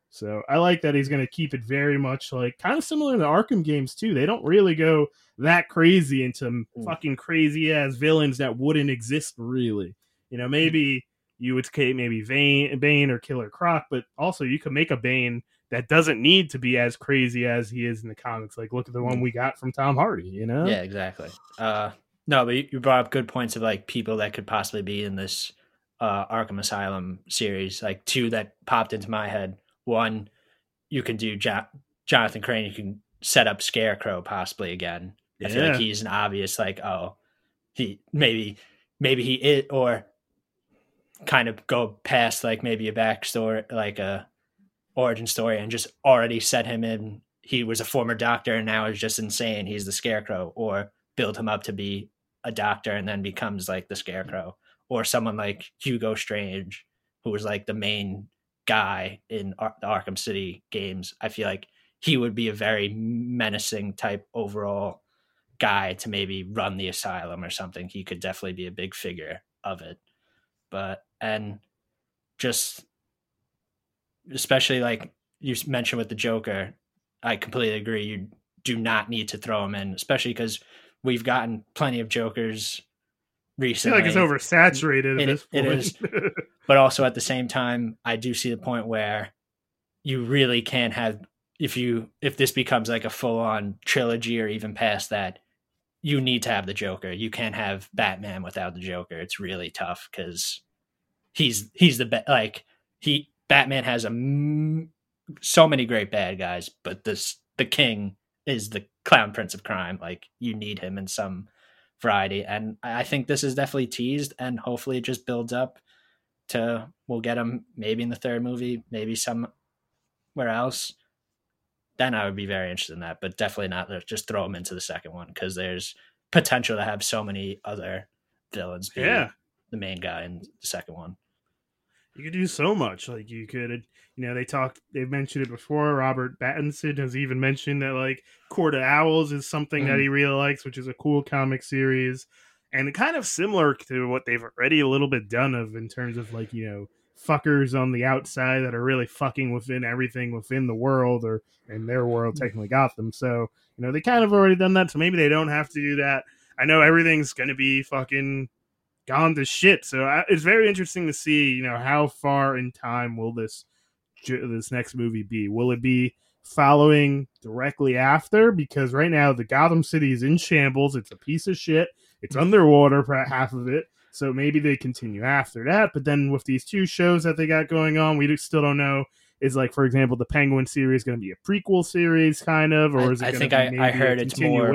So I like that he's going to keep it very much like kind of similar to the Arkham games too. They don't really go that crazy into mm. fucking crazy ass villains that wouldn't exist really. You know, maybe you would take maybe Bane, Bane or Killer Croc, but also you could make a Bane that doesn't need to be as crazy as he is in the comics. Like, look at the one we got from Tom Hardy, you know? Yeah, exactly. Uh, no, but you brought up good points of like people that could possibly be in this uh, Arkham Asylum series. Like two that popped into my head. One, you can do jo- Jonathan Crane. You can set up Scarecrow possibly again. I feel like he's an obvious like, oh, he maybe maybe he it or kind of go past like maybe a backstory like a origin story and just already set him in. He was a former doctor and now is just insane. He's the scarecrow or build him up to be a doctor and then becomes like the scarecrow or someone like hugo strange who was like the main guy in Ar- the arkham city games. I feel like he would be a very menacing type overall guy to maybe run the asylum or something. He could definitely be a big figure of it. But and just especially like you mentioned with the Joker, I completely agree. You do not need to throw him in, especially because we've gotten plenty of Jokers recently. I feel like it's oversaturated it, it is. but also at the same time, I do see the point where you really can't have if you if this becomes like a full on trilogy or even past that, you need to have the Joker. You can't have Batman without the Joker. It's really tough because he's he's the best. Like he Batman has a so many great bad guys, but this the king is the clown prince of crime. Like you need him in some variety, and I think this is definitely teased, and hopefully it just builds up to we'll get him maybe in the third movie, maybe somewhere else, then I would be very interested in that. But definitely not just throw him into the second one because there's potential to have so many other villains be Yeah. the main guy in the second one. You could do so much. Like you could, you know, they talked. They've mentioned it before. Robert Pattinson has even mentioned that like Court of Owls is something that Mhm. he really likes, which is a cool comic series, and kind of similar to what they've already a little bit done of in terms of like you know fuckers on the outside that are really fucking within everything within the world or in their world technically Gotham. So you know they kind of already done that. So maybe they don't have to do that. I know everything's gonna be fucking gone to shit. So I, it's very interesting to see, you know, how far in time will this this next movie be? Will it be following directly after? Because right now the Gotham City is in shambles. It's a piece of shit. It's mm-hmm. underwater for half of it. So maybe they continue after that. But then with these two shows that they got going on, we still don't know. Is like, for example, the Penguin series going to be a prequel series, kind of, or I- is it? I think be I- I heard it's more-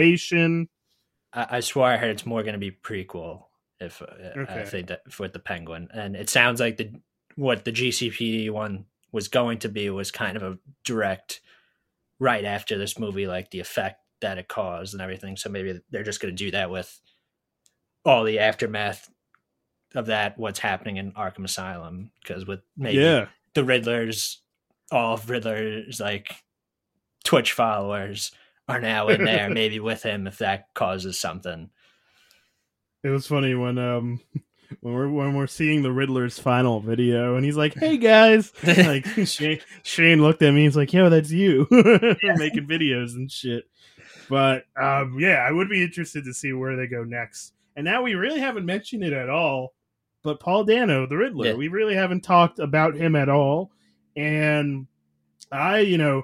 I, I swore I heard it's more going to be prequel. If uh, I Okay. think that with the Penguin, and it sounds like the what the GCPD one was going to be was kind of a direct right after this movie, like the effect that it caused and everything. So maybe they're just going to do that with all the aftermath of that, what's happening in Arkham Asylum, because with maybe Yeah. the Riddlers, all of Riddler's like Twitch followers are now in there, maybe with him if that causes something. It was funny when um when we're when we're seeing the Riddler's final video and he's like, "Hey guys," like Shane, Shane looked at me. He's like, "Yo, that's you making videos and shit." But um, yeah, I would be interested to see where they go next. And now we really haven't mentioned it at all. But Paul Dano, the Riddler, Yeah. we really haven't talked about him at all. And I, you know,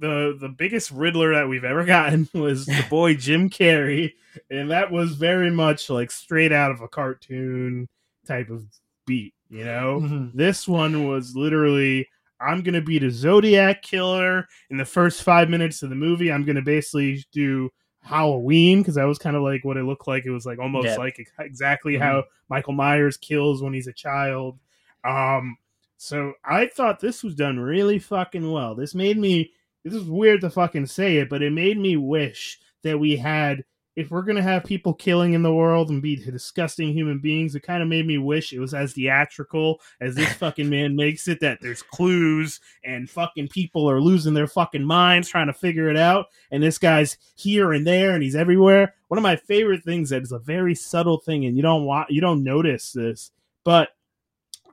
the the biggest Riddler that we've ever gotten was the boy Jim Carrey, and that was very much like straight out of a cartoon type of beat. You know, this one was literally I'm gonna be the Zodiac killer in the first five minutes of the movie. I'm gonna basically do Halloween because that was kind of like what it looked like. It was like almost like exactly how Michael Myers kills when he's a child. Um, so I thought this was done really fucking well. This made me. This is weird to fucking say it, but it made me wish that we had. If we're gonna have people killing in the world and be disgusting human beings, it kind of made me wish it was as theatrical as this fucking man makes it. That there's clues and fucking people are losing their fucking minds trying to figure it out, and this guy's here and there and he's everywhere. One of my favorite things that is a very subtle thing, and you don't want you don't notice this, but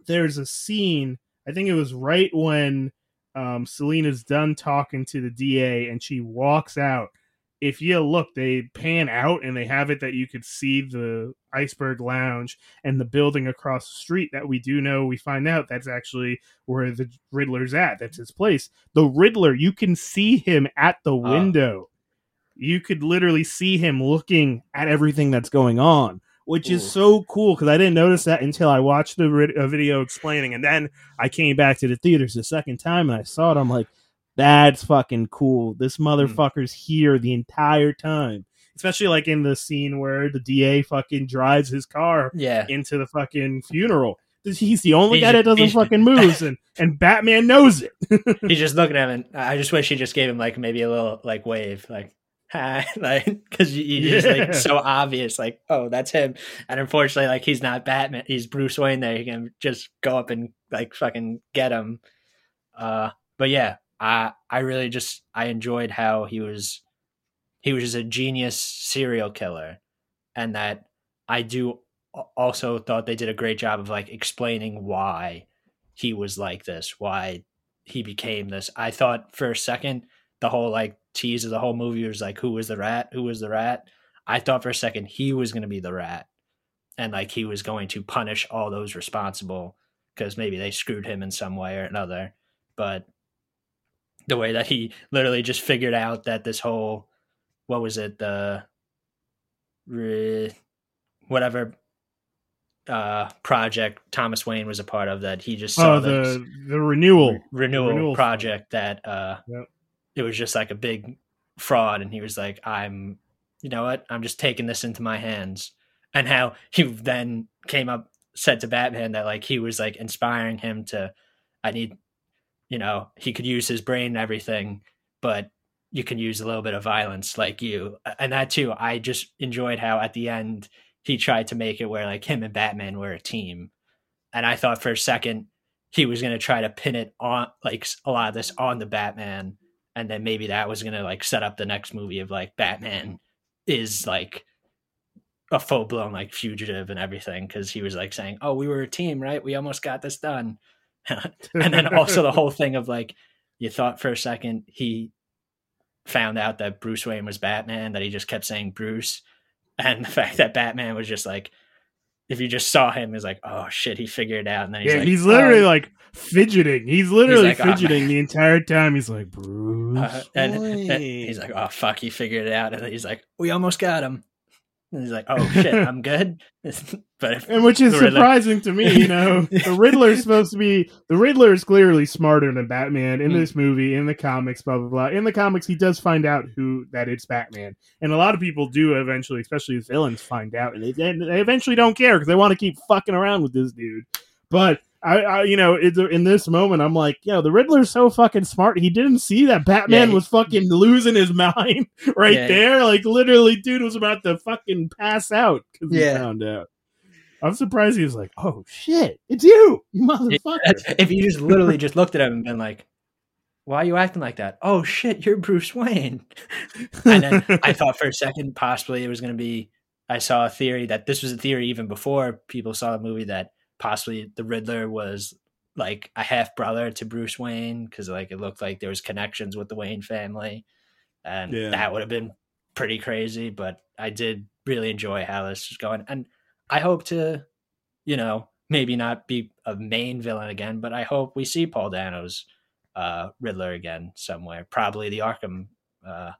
there's a scene. I think it was right when um, Selina's done talking to the DA and she walks out. If you look, they pan out and they have it that you could see the Iceberg Lounge and the building across the street that we do know. We find out that's actually where the Riddler's at. That's his place. The Riddler, you can see him at the window. You could literally see him looking at everything that's going on, which is so cool because I didn't notice that until I watched the rid- uh, video explaining, and then I came back to the theaters the second time and I saw it. I'm like, that's fucking cool. This motherfucker's here the entire time. Especially like in the scene where the DA fucking drives his car Yeah. into the fucking funeral. He's the only He's guy that doesn't fucking move, and and Batman knows it. He's just looking at him, and I just wish he just gave him like maybe a little like wave, like hi, like because you, you just like so obvious, like oh that's him, and unfortunately like he's not Batman, he's Bruce Wayne. There, you can just go up and like fucking get him. Uh, but yeah, I I really just I enjoyed how he was he was just a genius serial killer, and that I do also thought they did a great job of like explaining why he was like this, why he became this. I thought for a second the whole like tease of the whole movie was like who was the rat? Who was the rat? I thought for a second he was going to be the rat and like he was going to punish all those responsible because maybe they screwed him in some way or another. But the way that he literally just figured out that this whole what was it the re, whatever uh project Thomas Wayne was a part of that he just saw oh, the the renewal. re- renewal, renewal project that uh Yep. It was just like a big fraud and he was like i'm you know what i'm just taking this into my hands and how he then came up said to Batman that like he was like inspiring him to, I need, you know, he could use his brain and everything, but you can use a little bit of violence like you. And that too, I just enjoyed how at the end he tried to make it where like him and Batman were a team. And I thought for a second he was going to try to pin it on like a lot of this on the Batman. And then maybe that was to like set up the next movie of like Batman is like a full blown like fugitive and everything because he was like saying, "Oh, we were a team, right? We almost got this done." and then also the whole thing of like you thought for a second he found out that Bruce Wayne was Batman, that he just kept saying Bruce, and the fact that Batman was just like, if you just saw him, is like, oh shit, he figured it out, and then he's yeah, like, he's literally oh. like fidgeting. He's literally like, oh, fidgeting man. the entire time. He's like Bruce, Uh, and, and he's like, oh fuck, he figured it out, and then he's like, we almost got him. And he's like, oh shit, I'm good. but and which is surprising to me. You know, the Riddler's supposed to be the Riddler is clearly smarter than Batman in Mm. this movie, in the comics, blah blah blah. In the comics, he does find out who that it's Batman, and a lot of people do eventually, especially the villains, find out, and they, they eventually don't care because they want to keep fucking around with this dude. But I, I you know, it's, in this moment, I'm like, yo, the Riddler's so fucking smart. He didn't see that Batman Yeah, he- was fucking losing his mind right Yeah. there. Like literally, dude was about to fucking pass out because he found out. I'm surprised he was like, "Oh shit, it's you, you motherfucker!" if you just literally just looked at him and been like, why are you acting like that? Oh shit, you're Bruce Wayne. and then I thought for a second possibly it was going to be. I saw a theory that this was a theory even before people saw the movie that possibly the Riddler was like a half brother to Bruce Wayne because like it looked like there was connections with the Wayne family, and Yeah. that would have been pretty crazy. But I did really enjoy how this was going, and I hope to, you know, maybe not be a main villain again, but I hope we see Paul Dano's uh, Riddler again somewhere. Probably the Arkham uh,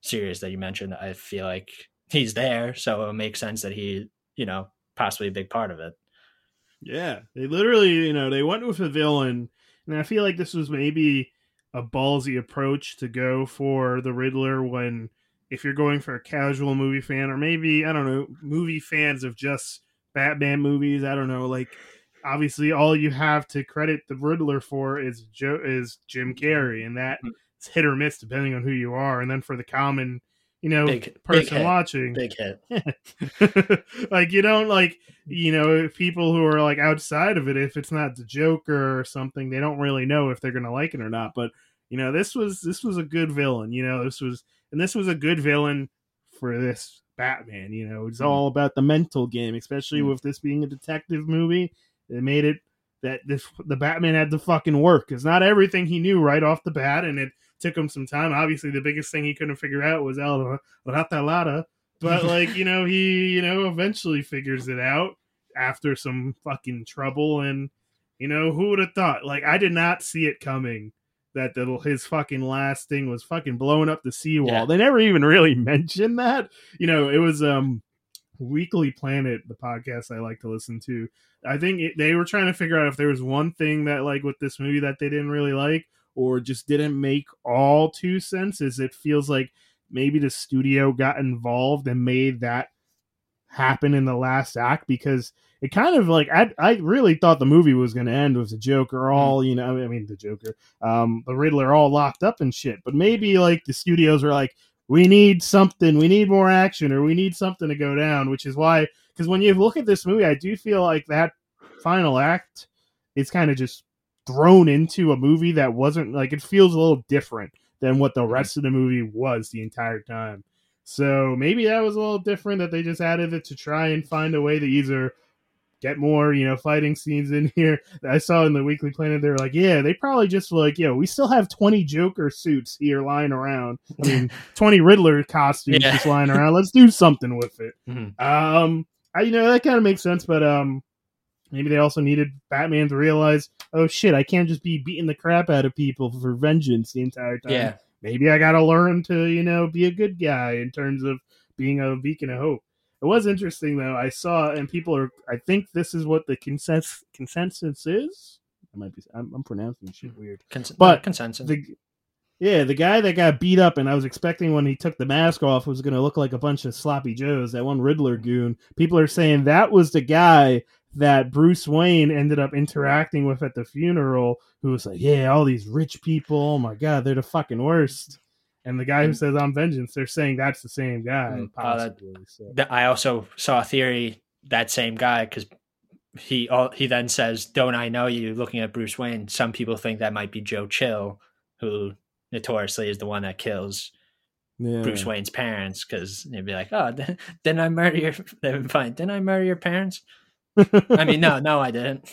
series that you mentioned. I feel like he's there, so it makes sense that he, you know, possibly a big part of it. Yeah, they literally, you know, they went with a villain, and I feel like this was maybe a ballsy approach to go for the Riddler when, if you're going for a casual movie fan, or maybe I don't know, movie fans of just Batman movies. I don't know, like obviously all you have to credit the Riddler for is Joe is Jim Carrey, and that's mm. hit or miss depending on who you are. And then for the common, you know, Big- big person hit. watching, Big hit. like you don't like you know people who are like outside of it if it's not the joker or something they don't really know if they're gonna like it or not but you know this was this was a good villain you know this was and this was a good villain for this batman you know it's Mhm. all about the mental game especially Mhm. with this being a detective movie it made it that this the batman had to fucking work because not everything he knew right off the bat and it took him some time obviously the biggest thing he couldn't figure out was el ratalada but like you know he you know eventually figures it out after some fucking trouble and you know who would have thought like i did not see it coming that the, his fucking last thing was fucking blowing up the seawall Yeah. they never even really mentioned that you know it was um weekly planet the podcast i like to listen to i think it, they were trying to figure out if there was one thing that like with this movie that they didn't really like or just didn't make all two senses. it feels like maybe the studio got involved and made that happen in the last act because it kind of like I I really thought the movie was going to end with the Joker all you know I mean the Joker um the Riddler all locked up and shit but maybe like the studios were like we need something we need more action or we need something to go down which is why because when you look at this movie I do feel like that final act is kind of just thrown into a movie that wasn't like it feels a little different than what the rest of the movie was the entire time. So maybe that was a little different that they just added it to try and find a way to either get more, you know, fighting scenes in here. I saw in the Weekly Planet they were like, yeah, they probably just like, yeah we still have 20 Joker suits here lying around. I mean, 20 Riddler costumes Yeah. just lying around. Let's do something with it. Mhm. Um, I, you know, that kind of makes sense, but um, maybe they also needed Batman to realize, oh shit, I can't just be beating the crap out of people for vengeance the entire time. Yeah. Maybe I got to learn to, you know, be a good guy in terms of being a beacon of hope. It was interesting though. I saw, and people are. I think this is what the consensus consensus is. I might be. I'm, I'm pronouncing shit weird. Cons- But consensus. The yeah, the guy that got beat up, and I was expecting when he took the mask off was going to look like a bunch of sloppy joes. That one Riddler goon. People are saying that was the guy that Bruce Wayne ended up interacting with at the funeral, who was like, "Yeah, all these rich people. Oh my god, they're the fucking worst." And the guy who says "I'm vengeance," they're saying that's the same guy. Mm, uh, Possibly. so. Th- I also saw a theory that same guy because he all, he then says, "Don't I know you?" Looking at Bruce Wayne, some people think that might be Joe Chill, who notoriously is the one that kills Yeah. Bruce Wayne's parents because they'd be like, "Oh, di- didn't I murder your?" They'd be fine. Didn't I murder your parents? I mean, no, no, I didn't.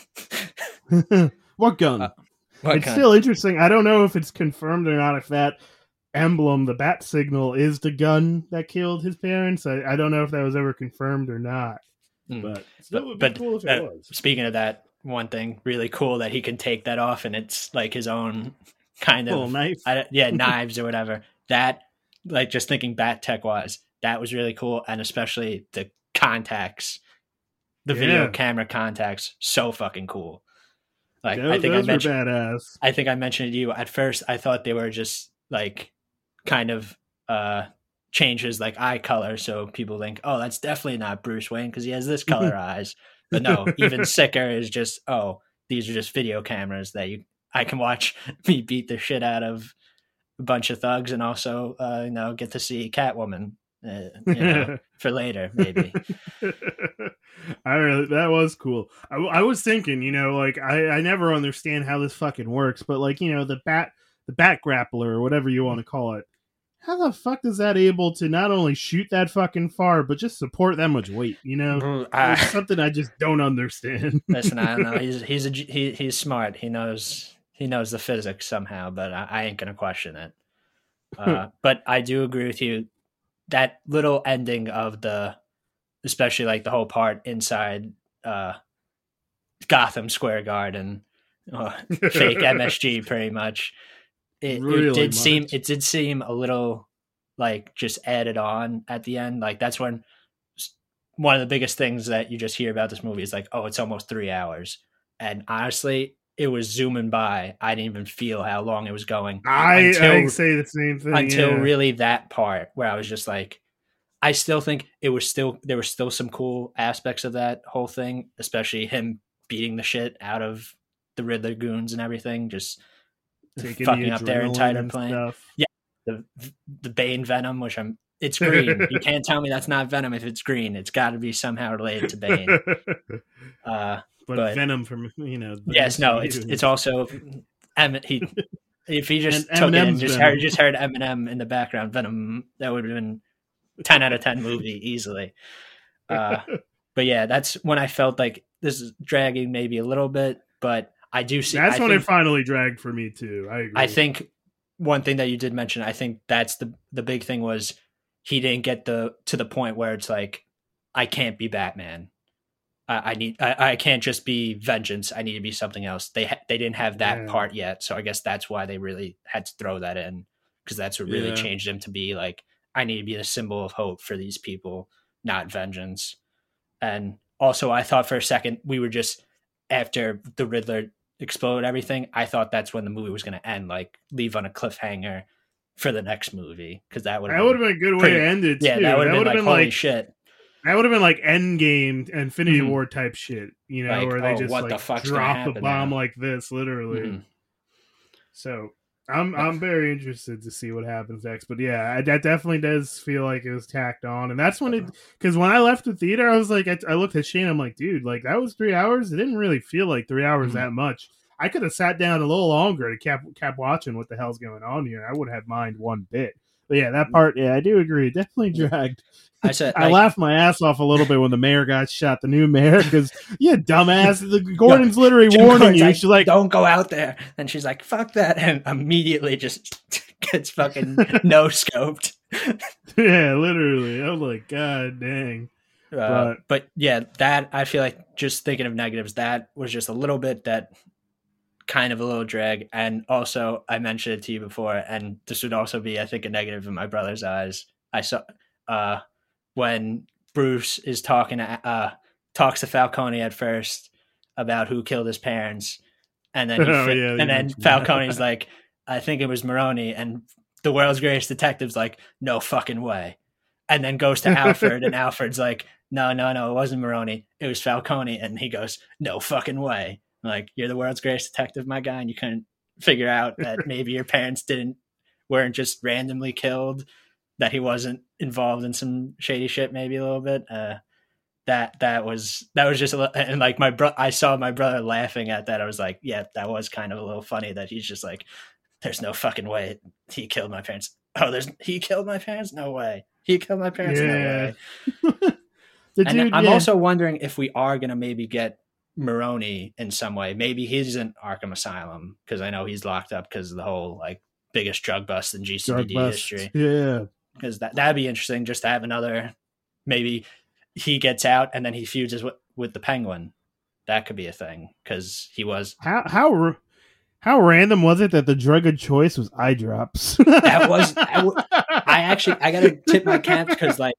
what gun? Uh, What it's kind- still interesting. I don't know if it's confirmed or not. If that emblem, the bat signal, is the gun that killed his parents. I, I don't know if that was ever confirmed or not. Mm. But But- would be but, cool if it uh, was. Speaking of that, one thing really cool that he can take that off, and it's like his own kind of knife. I, yeah, knives or whatever. That, like, just thinking bat tech wise, that was really cool, and especially the contacts, the video camera contacts, so fucking cool. Like, those I think I mentioned, badass. I think I mentioned to you at first. I thought they were just like kind of uh changes like eye color, so people think, oh, that's definitely not Bruce Wayne because he has this color eyes. But no, even sicker is just oh, these are just video cameras that you I can watch me beat the shit out of a bunch of thugs and also uh, you know get to see Catwoman uh, you know, for later maybe. I really, that was cool. I, I was thinking, you know, like I, I never understand how this fucking works, but like you know the bat the bat grappler or whatever you want to call it. How the fuck is that able to not only shoot that fucking far, but just support that much weight? You know, Bro, it's something I just don't understand. Listen, I don't know. He's he's a, he he's smart. He knows he knows the physics somehow, but I, I ain't gonna question it. Uh, but I do agree with you. That little ending of the, especially like the whole part inside uh, Gotham Square Garden, uh, fake MSG, pretty much. It, Really it did seem it did seem a little like just added on at the end. Like that's when one of the biggest things that you just hear about this movie is like, oh, it's almost three hours. And honestly, it was zooming by. I didn't even feel how long it was going I, I say the same thing until yeah. really that part where I was just like, I still think it was still there were still some cool aspects of that whole thing, especially him beating the shit out of the Riddler goons and everything, just Taking fucking the up their adrenaline entire plane. stuff. The the Bane Venom, which I'm it's green. you can't tell me that's not Venom if it's green. It's got to be somehow related to Bane. Uh, but, But- Venom from you know. yes, no, it's it's also Em- he. If he just And took it and just Venom. heard, just heard Eminem in the background, Venom, that would have been ten out of ten movie easily. Uh, but yeah, that's when I felt like this is dragging maybe a little bit, but I do see. That's I when think, it finally dragged for me too. I agree. I think one thing that you did mention, I think that's the the big thing was he didn't get the to the point where it's like I can't be Batman. I, I need I, I can't just be vengeance. I need to be something else. They ha- they didn't have that Yeah. part yet, so I guess that's why they really had to throw that in because that's what really Yeah. changed him to be like I need to be the symbol of hope for these people, not vengeance. And also, I thought for a second we were just after the Riddler explode everything. I thought that's when the movie was going to end, like leave on a cliffhanger for the next movie because that would that would have been a good way to end it. yeah, too. that would have been like been holy like shit. that would have been like Endgame, Infinity Mhm. War type shit. You know, Like, where they oh, just what like the drop the bomb now? like this, literally. Mhm. So I'm I'm very interested to see what happens next. But yeah, I, that definitely does feel like it was tacked on, and that's when it because when I left the theater, I was like, I, I looked at Shane, I'm like, dude, like that was three hours. It didn't really feel like three hours Mhm. that much. I could have sat down a little longer to kept kept watching what the hell's going on here. I would have mind one bit. But yeah, that part, yeah, I do agree. It definitely dragged. I said, I laughed my ass off a little bit when the mayor got shot, the new mayor, because yeah, dumbass. The Gordon's literally Jim warning Gordon's you. like, She's like, "Don't go out there," and she's like, "Fuck that," and immediately just gets fucking no scoped. yeah, literally. I'm like, god dang. Uh, But- but yeah, that I feel like just thinking of negatives, that was just a little bit that kind of a little drag. And also, I mentioned it to you before, and this would also be, I think, a negative in my brother's eyes. I saw uh, when Bruce is talking to uh, talks to Falcone at first about who killed his parents, and then he Oh, fi- yeah, and then. Falcone's like, I think it was Maroni, and the world's greatest detective's like, no fucking way, and then goes to Alfred, and Alfred's like, no, no, no, it wasn't Maroni. It was Falcone. And he goes, no fucking way. Like, you're the world's greatest detective, my guy. And you couldn't figure out that maybe your parents didn't, weren't just randomly killed, that he wasn't involved in some shady shit, maybe a little bit. Uh, that that was that was just a little, and like my bro I saw my brother laughing at that. I was like, yeah, that was kind of a little funny that he's just like, there's no fucking way he killed my parents. Oh, there's he killed my parents? No way. He killed my parents? Yeah. No way. And dude, I'm yeah. also wondering if we are gonna maybe get Maroni in some way. Maybe he's in Arkham Asylum because I know he's locked up because of the whole like biggest drug bust in GCPD history. Yeah. Because that that'd be interesting just to have another. Maybe he gets out and then he feuds with with the Penguin. That could be a thing because he was How how how random was it that the drug of choice was eye drops? That was- I w- I actually I gotta tip my cap because like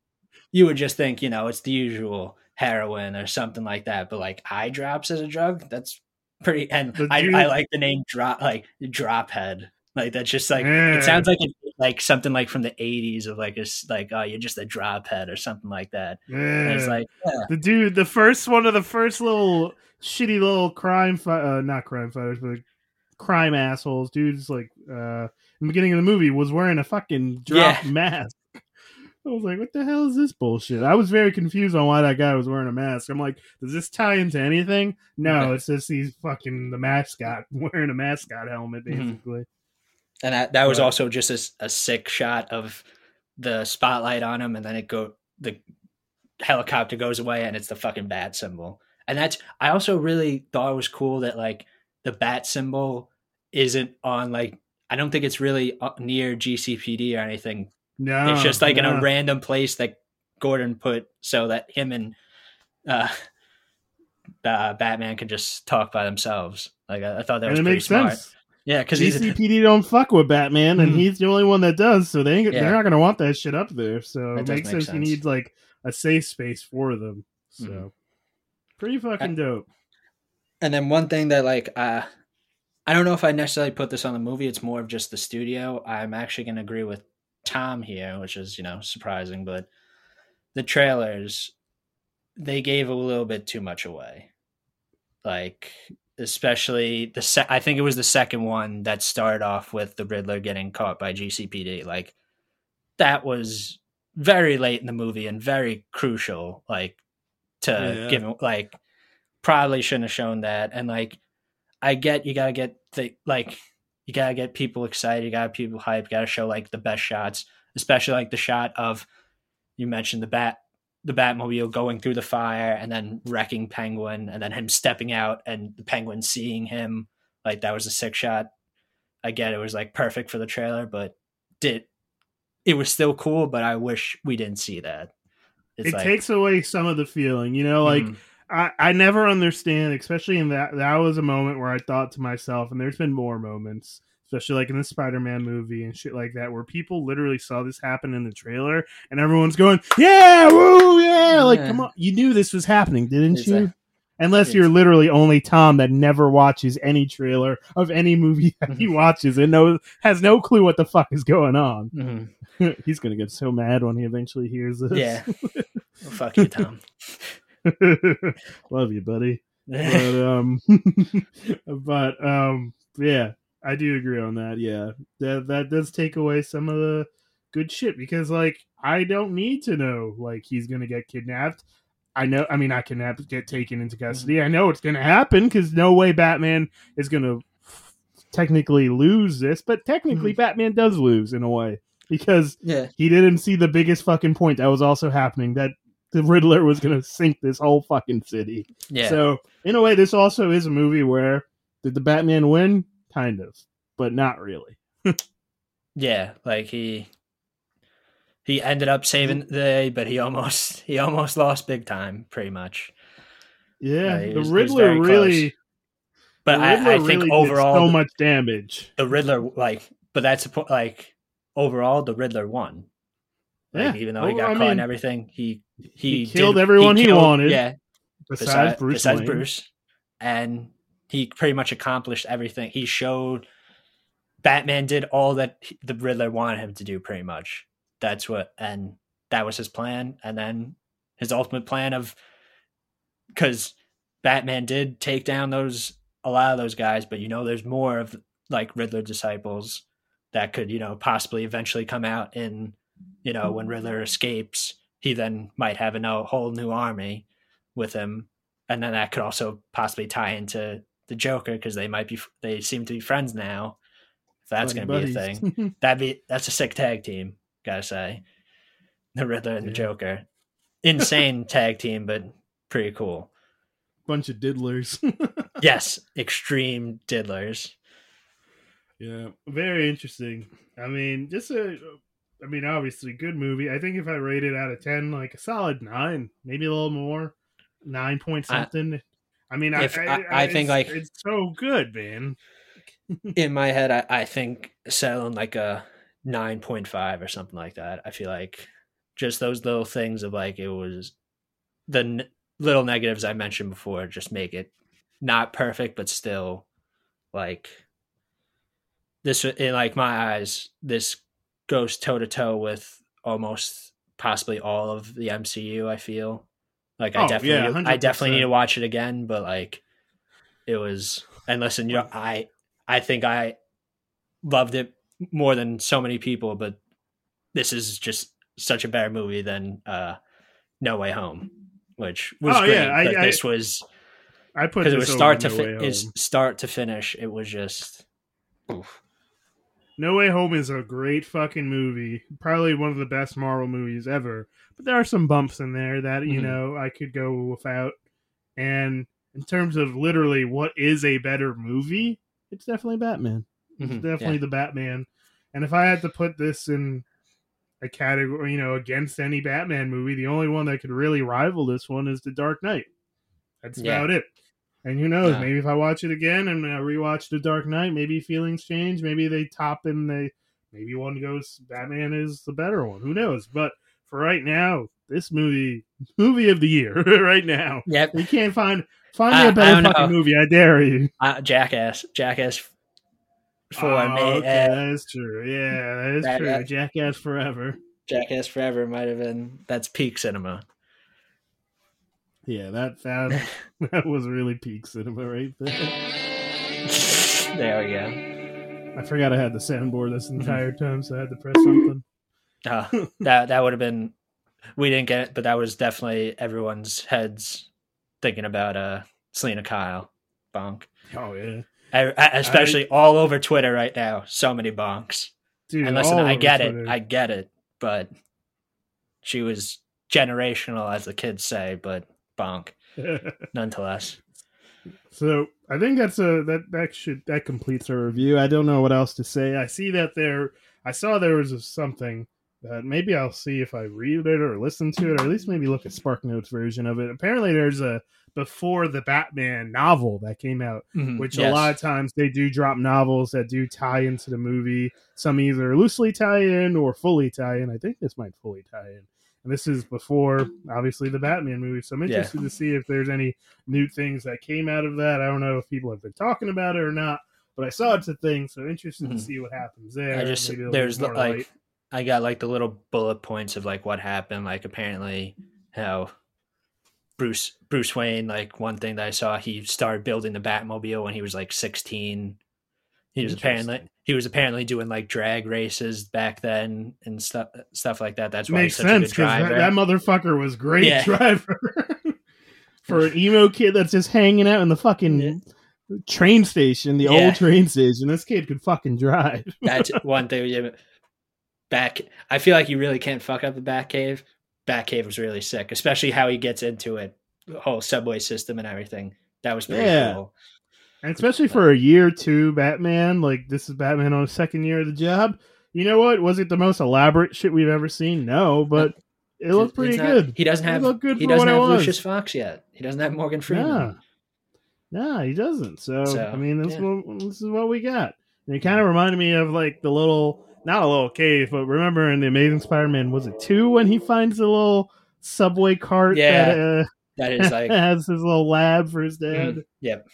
you would just think you know it's the usual heroin or something like that, but like eye drops as a drug that's pretty. And I, I like the name drop like drop head like that's just like Yeah. it sounds like it, like something like from the eighties of like a s- like oh you're just a drop head or something like that. And it's like yeah, the dude, the first one of the first little shitty little crime, fi- uh, not crime fighters, but crime assholes. Dude's like, uh, in the beginning of the movie was wearing a fucking drop Yeah. mask. I was like, what the hell is this bullshit? I was very confused on why that guy was wearing a mask. I'm like, does this tie into anything? No, it's just he's fucking the mascot wearing a mascot helmet, Mhm. basically. And that that was Right. also just a sick shot of the spotlight on him and then it go the helicopter goes away and it's the fucking bat symbol and that's i also really thought it was cool that like the bat symbol isn't on like i don't think it's really uh, near gcpd or anything No, it's just like in a random place that gordon put so that him and uh uh, Batman can just talk by themselves. Like I, I thought that and was it pretty makes smart. sense. Yeah, because he's GCPD don't fuck with Batman, and Mhm. he's the only one that does. So they ain't, Yeah. they're not gonna want that shit up there. So That it makes make sense. He needs like a safe space for them. So Mhm. pretty fucking dope. And then one thing that like uh I don't know if I necessarily put this on the movie, it's more of just the studio. I'm actually gonna agree with Tom here, which is, you know, surprising, but the trailers they gave a little bit too much away. Like especially the se- I think it was the second one that started off with the Riddler getting caught by GCPD. Like that was very late in the movie and very crucial like to Yeah. give him like probably shouldn't have shown that and like i get you gotta get the like you gotta get people excited you gotta people hype you gotta show like the best shots especially like the shot of you mentioned the bat the batmobile going through the fire and then wrecking penguin and then him stepping out and the penguin seeing him like that was a sick shot i get it was like perfect for the trailer but did it was still cool but i wish we didn't see that it's it like, takes away some of the feeling, you know. Like mhm. I, I never understand, especially in that that was a moment where I thought to myself, and there's been more moments, especially like in the Spider-Man movie and shit like that, where people literally saw this happen in the trailer, and everyone's going, "Yeah, woo, yeah!" Like, Yeah. come on, you knew this was happening, didn't you? Unless you're literally only Tom that never watches any trailer of any movie that he Mhm. watches and knows has no clue what the fuck is going on. Mhm. He's gonna get so mad when he eventually hears this. Yeah. Well, fuck you, Tom. Love you, buddy. But um but um yeah, I do agree on that. Yeah. That that does take away some of the good shit because like I don't need to know like he's going to get kidnapped. I know I mean I can get taken into mhm. custody. I know it's going to happen cuz no way Batman is going to technically lose this, but technically mhm. Batman does lose in a way because yeah. he didn't see the biggest fucking point that was also happening that the Riddler was going to sink this whole fucking city. Yeah. So, in a way, this also is a movie where did the Batman win? Kind of, but not really. yeah. Like he he ended up saving the day, but he almost he almost lost big time, pretty much. Yeah, he the was- Riddler really, But I, I think really overall so the, much damage. the Riddler like but that's a like overall the Riddler won. Like, Yeah, even though he oh, got I caught mean, and everything, he he, he killed did- everyone he killed- wanted, Yeah, Besides, besides Bruce, besides. Bruce, and he pretty much accomplished everything. He showed Batman did all that the Riddler wanted him to do. Pretty much, that's what, and that was his plan. And then his ultimate plan of because Batman did take down those a lot of those guys, but you know there's more of like Riddler disciples that could you know possibly eventually come out in you know when Riddler escapes, he then might have a whole new army with him, and then that could also possibly tie into the Joker because they might be they seem to be friends now. If that's going to be a thing, that'd be that's a sick tag team. Gotta say, the Riddler and yeah. the Joker, insane tag team, but pretty cool. Bunch of diddlers. yes, extreme diddlers. Yeah, very interesting. I mean, just a, I mean, obviously, good movie. I think if I rate it out of ten, like a solid nine, maybe a little more, nine point something. I, I mean, if, I, I, I think like it's so good, man. in my head, I, I think settling like a nine point five or something like that. I feel like just those little things of like it was the n- little negatives I mentioned before just make it not perfect, but still like this in like my eyes. This goes toe to toe with almost possibly all of the MCU. I feel like I oh, definitely, yeah, I definitely need to watch it again. But like, it was. And listen, you know, I, I think I loved it more than so many people, but this is just such a better movie than uh, No Way Home, which was oh, great. Yeah, I, I, this was. I put because it was start to no fi- is start to finish. It was just. Oof. No Way Home is a great fucking movie. Probably one of the best Marvel movies ever. But there are some bumps in there that, you mm-hmm. know, I could go without. And in terms of literally what is a better movie, it's definitely Batman. It's mm-hmm. definitely yeah. the Batman. And if I had to put this in a category, you know, against any Batman movie, the only one that could really rival this one is The Dark Knight. That's yeah. about it. And who knows? Yeah. Maybe if I watch it again and I rewatch The Dark Knight, maybe feelings change. Maybe they top and they maybe one goes Batman is the better one. Who knows? But for right now, this movie movie of the year right now. Yep. You can't find find me a better fucking know. movie. I dare you. Uh, Jackass. Jackass. For oh, me. Okay, uh, that is true. Yeah, that is that, true. That, Jackass Forever. Jackass Forever might have been that's peak cinema. Yeah, that that that was really peak cinema right there. there we go. I forgot I had the soundboard this entire time, so I had to press something. Uh, that that would have been. We didn't get it, but that was definitely everyone's heads thinking about uh Selina Kyle bonk. Oh yeah, I, especially I, all over Twitter right now. So many bonks. Dude, and listen, I get Twitter. it, I get it, but she was generational, as the kids say. But bonk, nonetheless. So I think that's a that that should that completes our review. I don't know what else to say. I see that there. I saw there was something that maybe I'll see if I read it or listen to it, or at least maybe look at Spark Notes version of it. Apparently, there's a before the Batman novel that came out, mm-hmm, which yes. a lot of times they do drop novels that do tie into the movie. Some either loosely tie in or fully tie in. I think this might fully tie in. And this is before, obviously, the Batman movie. So I'm interested yeah. to see if there's any new things that came out of that. I don't know if people have been talking about it or not, but I saw it's a thing. So interested mm-hmm. to see what happens there. I just there's like light. I got like the little bullet points of like what happened. Like apparently how Bruce Bruce Wayne, like one thing that I saw, he started building the Batmobile when he was like 16 he was apparently he was apparently doing like drag races back then and stuff stuff like that. That's why makes sense because that, that, motherfucker was great yeah. driver for an emo kid that's just hanging out in the fucking yeah. train station, the yeah. old train station. This kid could fucking drive. that's one thing. Yeah, back. I feel like you really can't fuck up the Batcave. Batcave was really sick, especially how he gets into it, the whole subway system and everything. That was pretty cool. And especially for a year two Batman, like this is Batman on his second year of the job. You know what? Was it the most elaborate shit we've ever seen? No, but it looked pretty not, good. He doesn't have look good. He doesn't have Lucius Fox yet. He doesn't have Morgan Freeman. Yeah, nah, he doesn't. So, so I mean, this, yeah. what, this is what we got. And it kind of reminded me of like the little, not a little cave, but remember in the Amazing Spider-Man, was it two when he finds the little subway cart? Yeah, that, uh, that is like has his little lab for his dad. Mm, yep.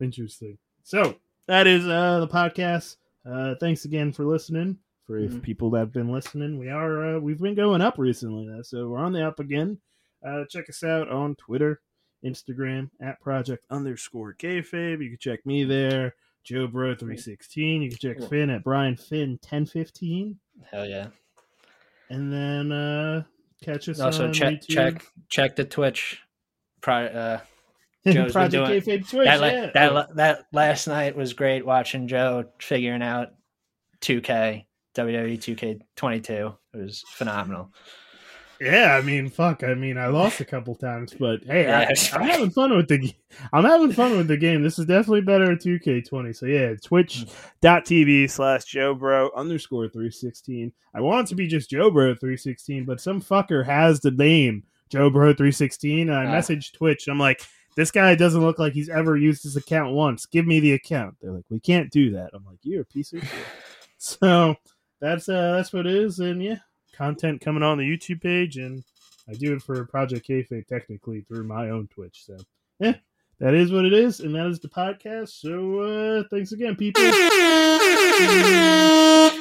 Interesting. So that is uh, the podcast. Uh, thanks again for listening. For mm-hmm. people that have been listening, we are uh, we've been going up recently, so we're on the up again. Uh, check us out on Twitter, Instagram at project underscore kayfabe. You can check me there, Joe Bro three sixteen. You can check Cool. Finn at Brian Finn ten fifteen, Hell yeah. and then uh, catch us Also on check YouTube. check check the Twitch. Pri- uh, Joe's been doing- that, yeah. that that last night was great watching Joe figuring out 2K WWE 2K22. It was phenomenal. Yeah, I mean, fuck. I mean, I lost a couple times, but hey, Yeah, I, I'm fine. having fun with the. I'm having fun with the game. This is definitely better at 2K20. So yeah, Twitch.tv slash Joe Bro underscore 316. I want it to be just Joe Bro 316, but some fucker has the name Joe Bro 316, and I Ah. messaged Twitch. I'm like, this guy doesn't look like he's ever used his account once. Give me the account. They're like, we can't do that. I'm like, you're a piece of shit. So that's uh that's what it is, and yeah, content coming on the YouTube page, and I do it for Project Kayfabe technically through my own Twitch. So yeah, that is what it is, and that is the podcast. So uh thanks again, people.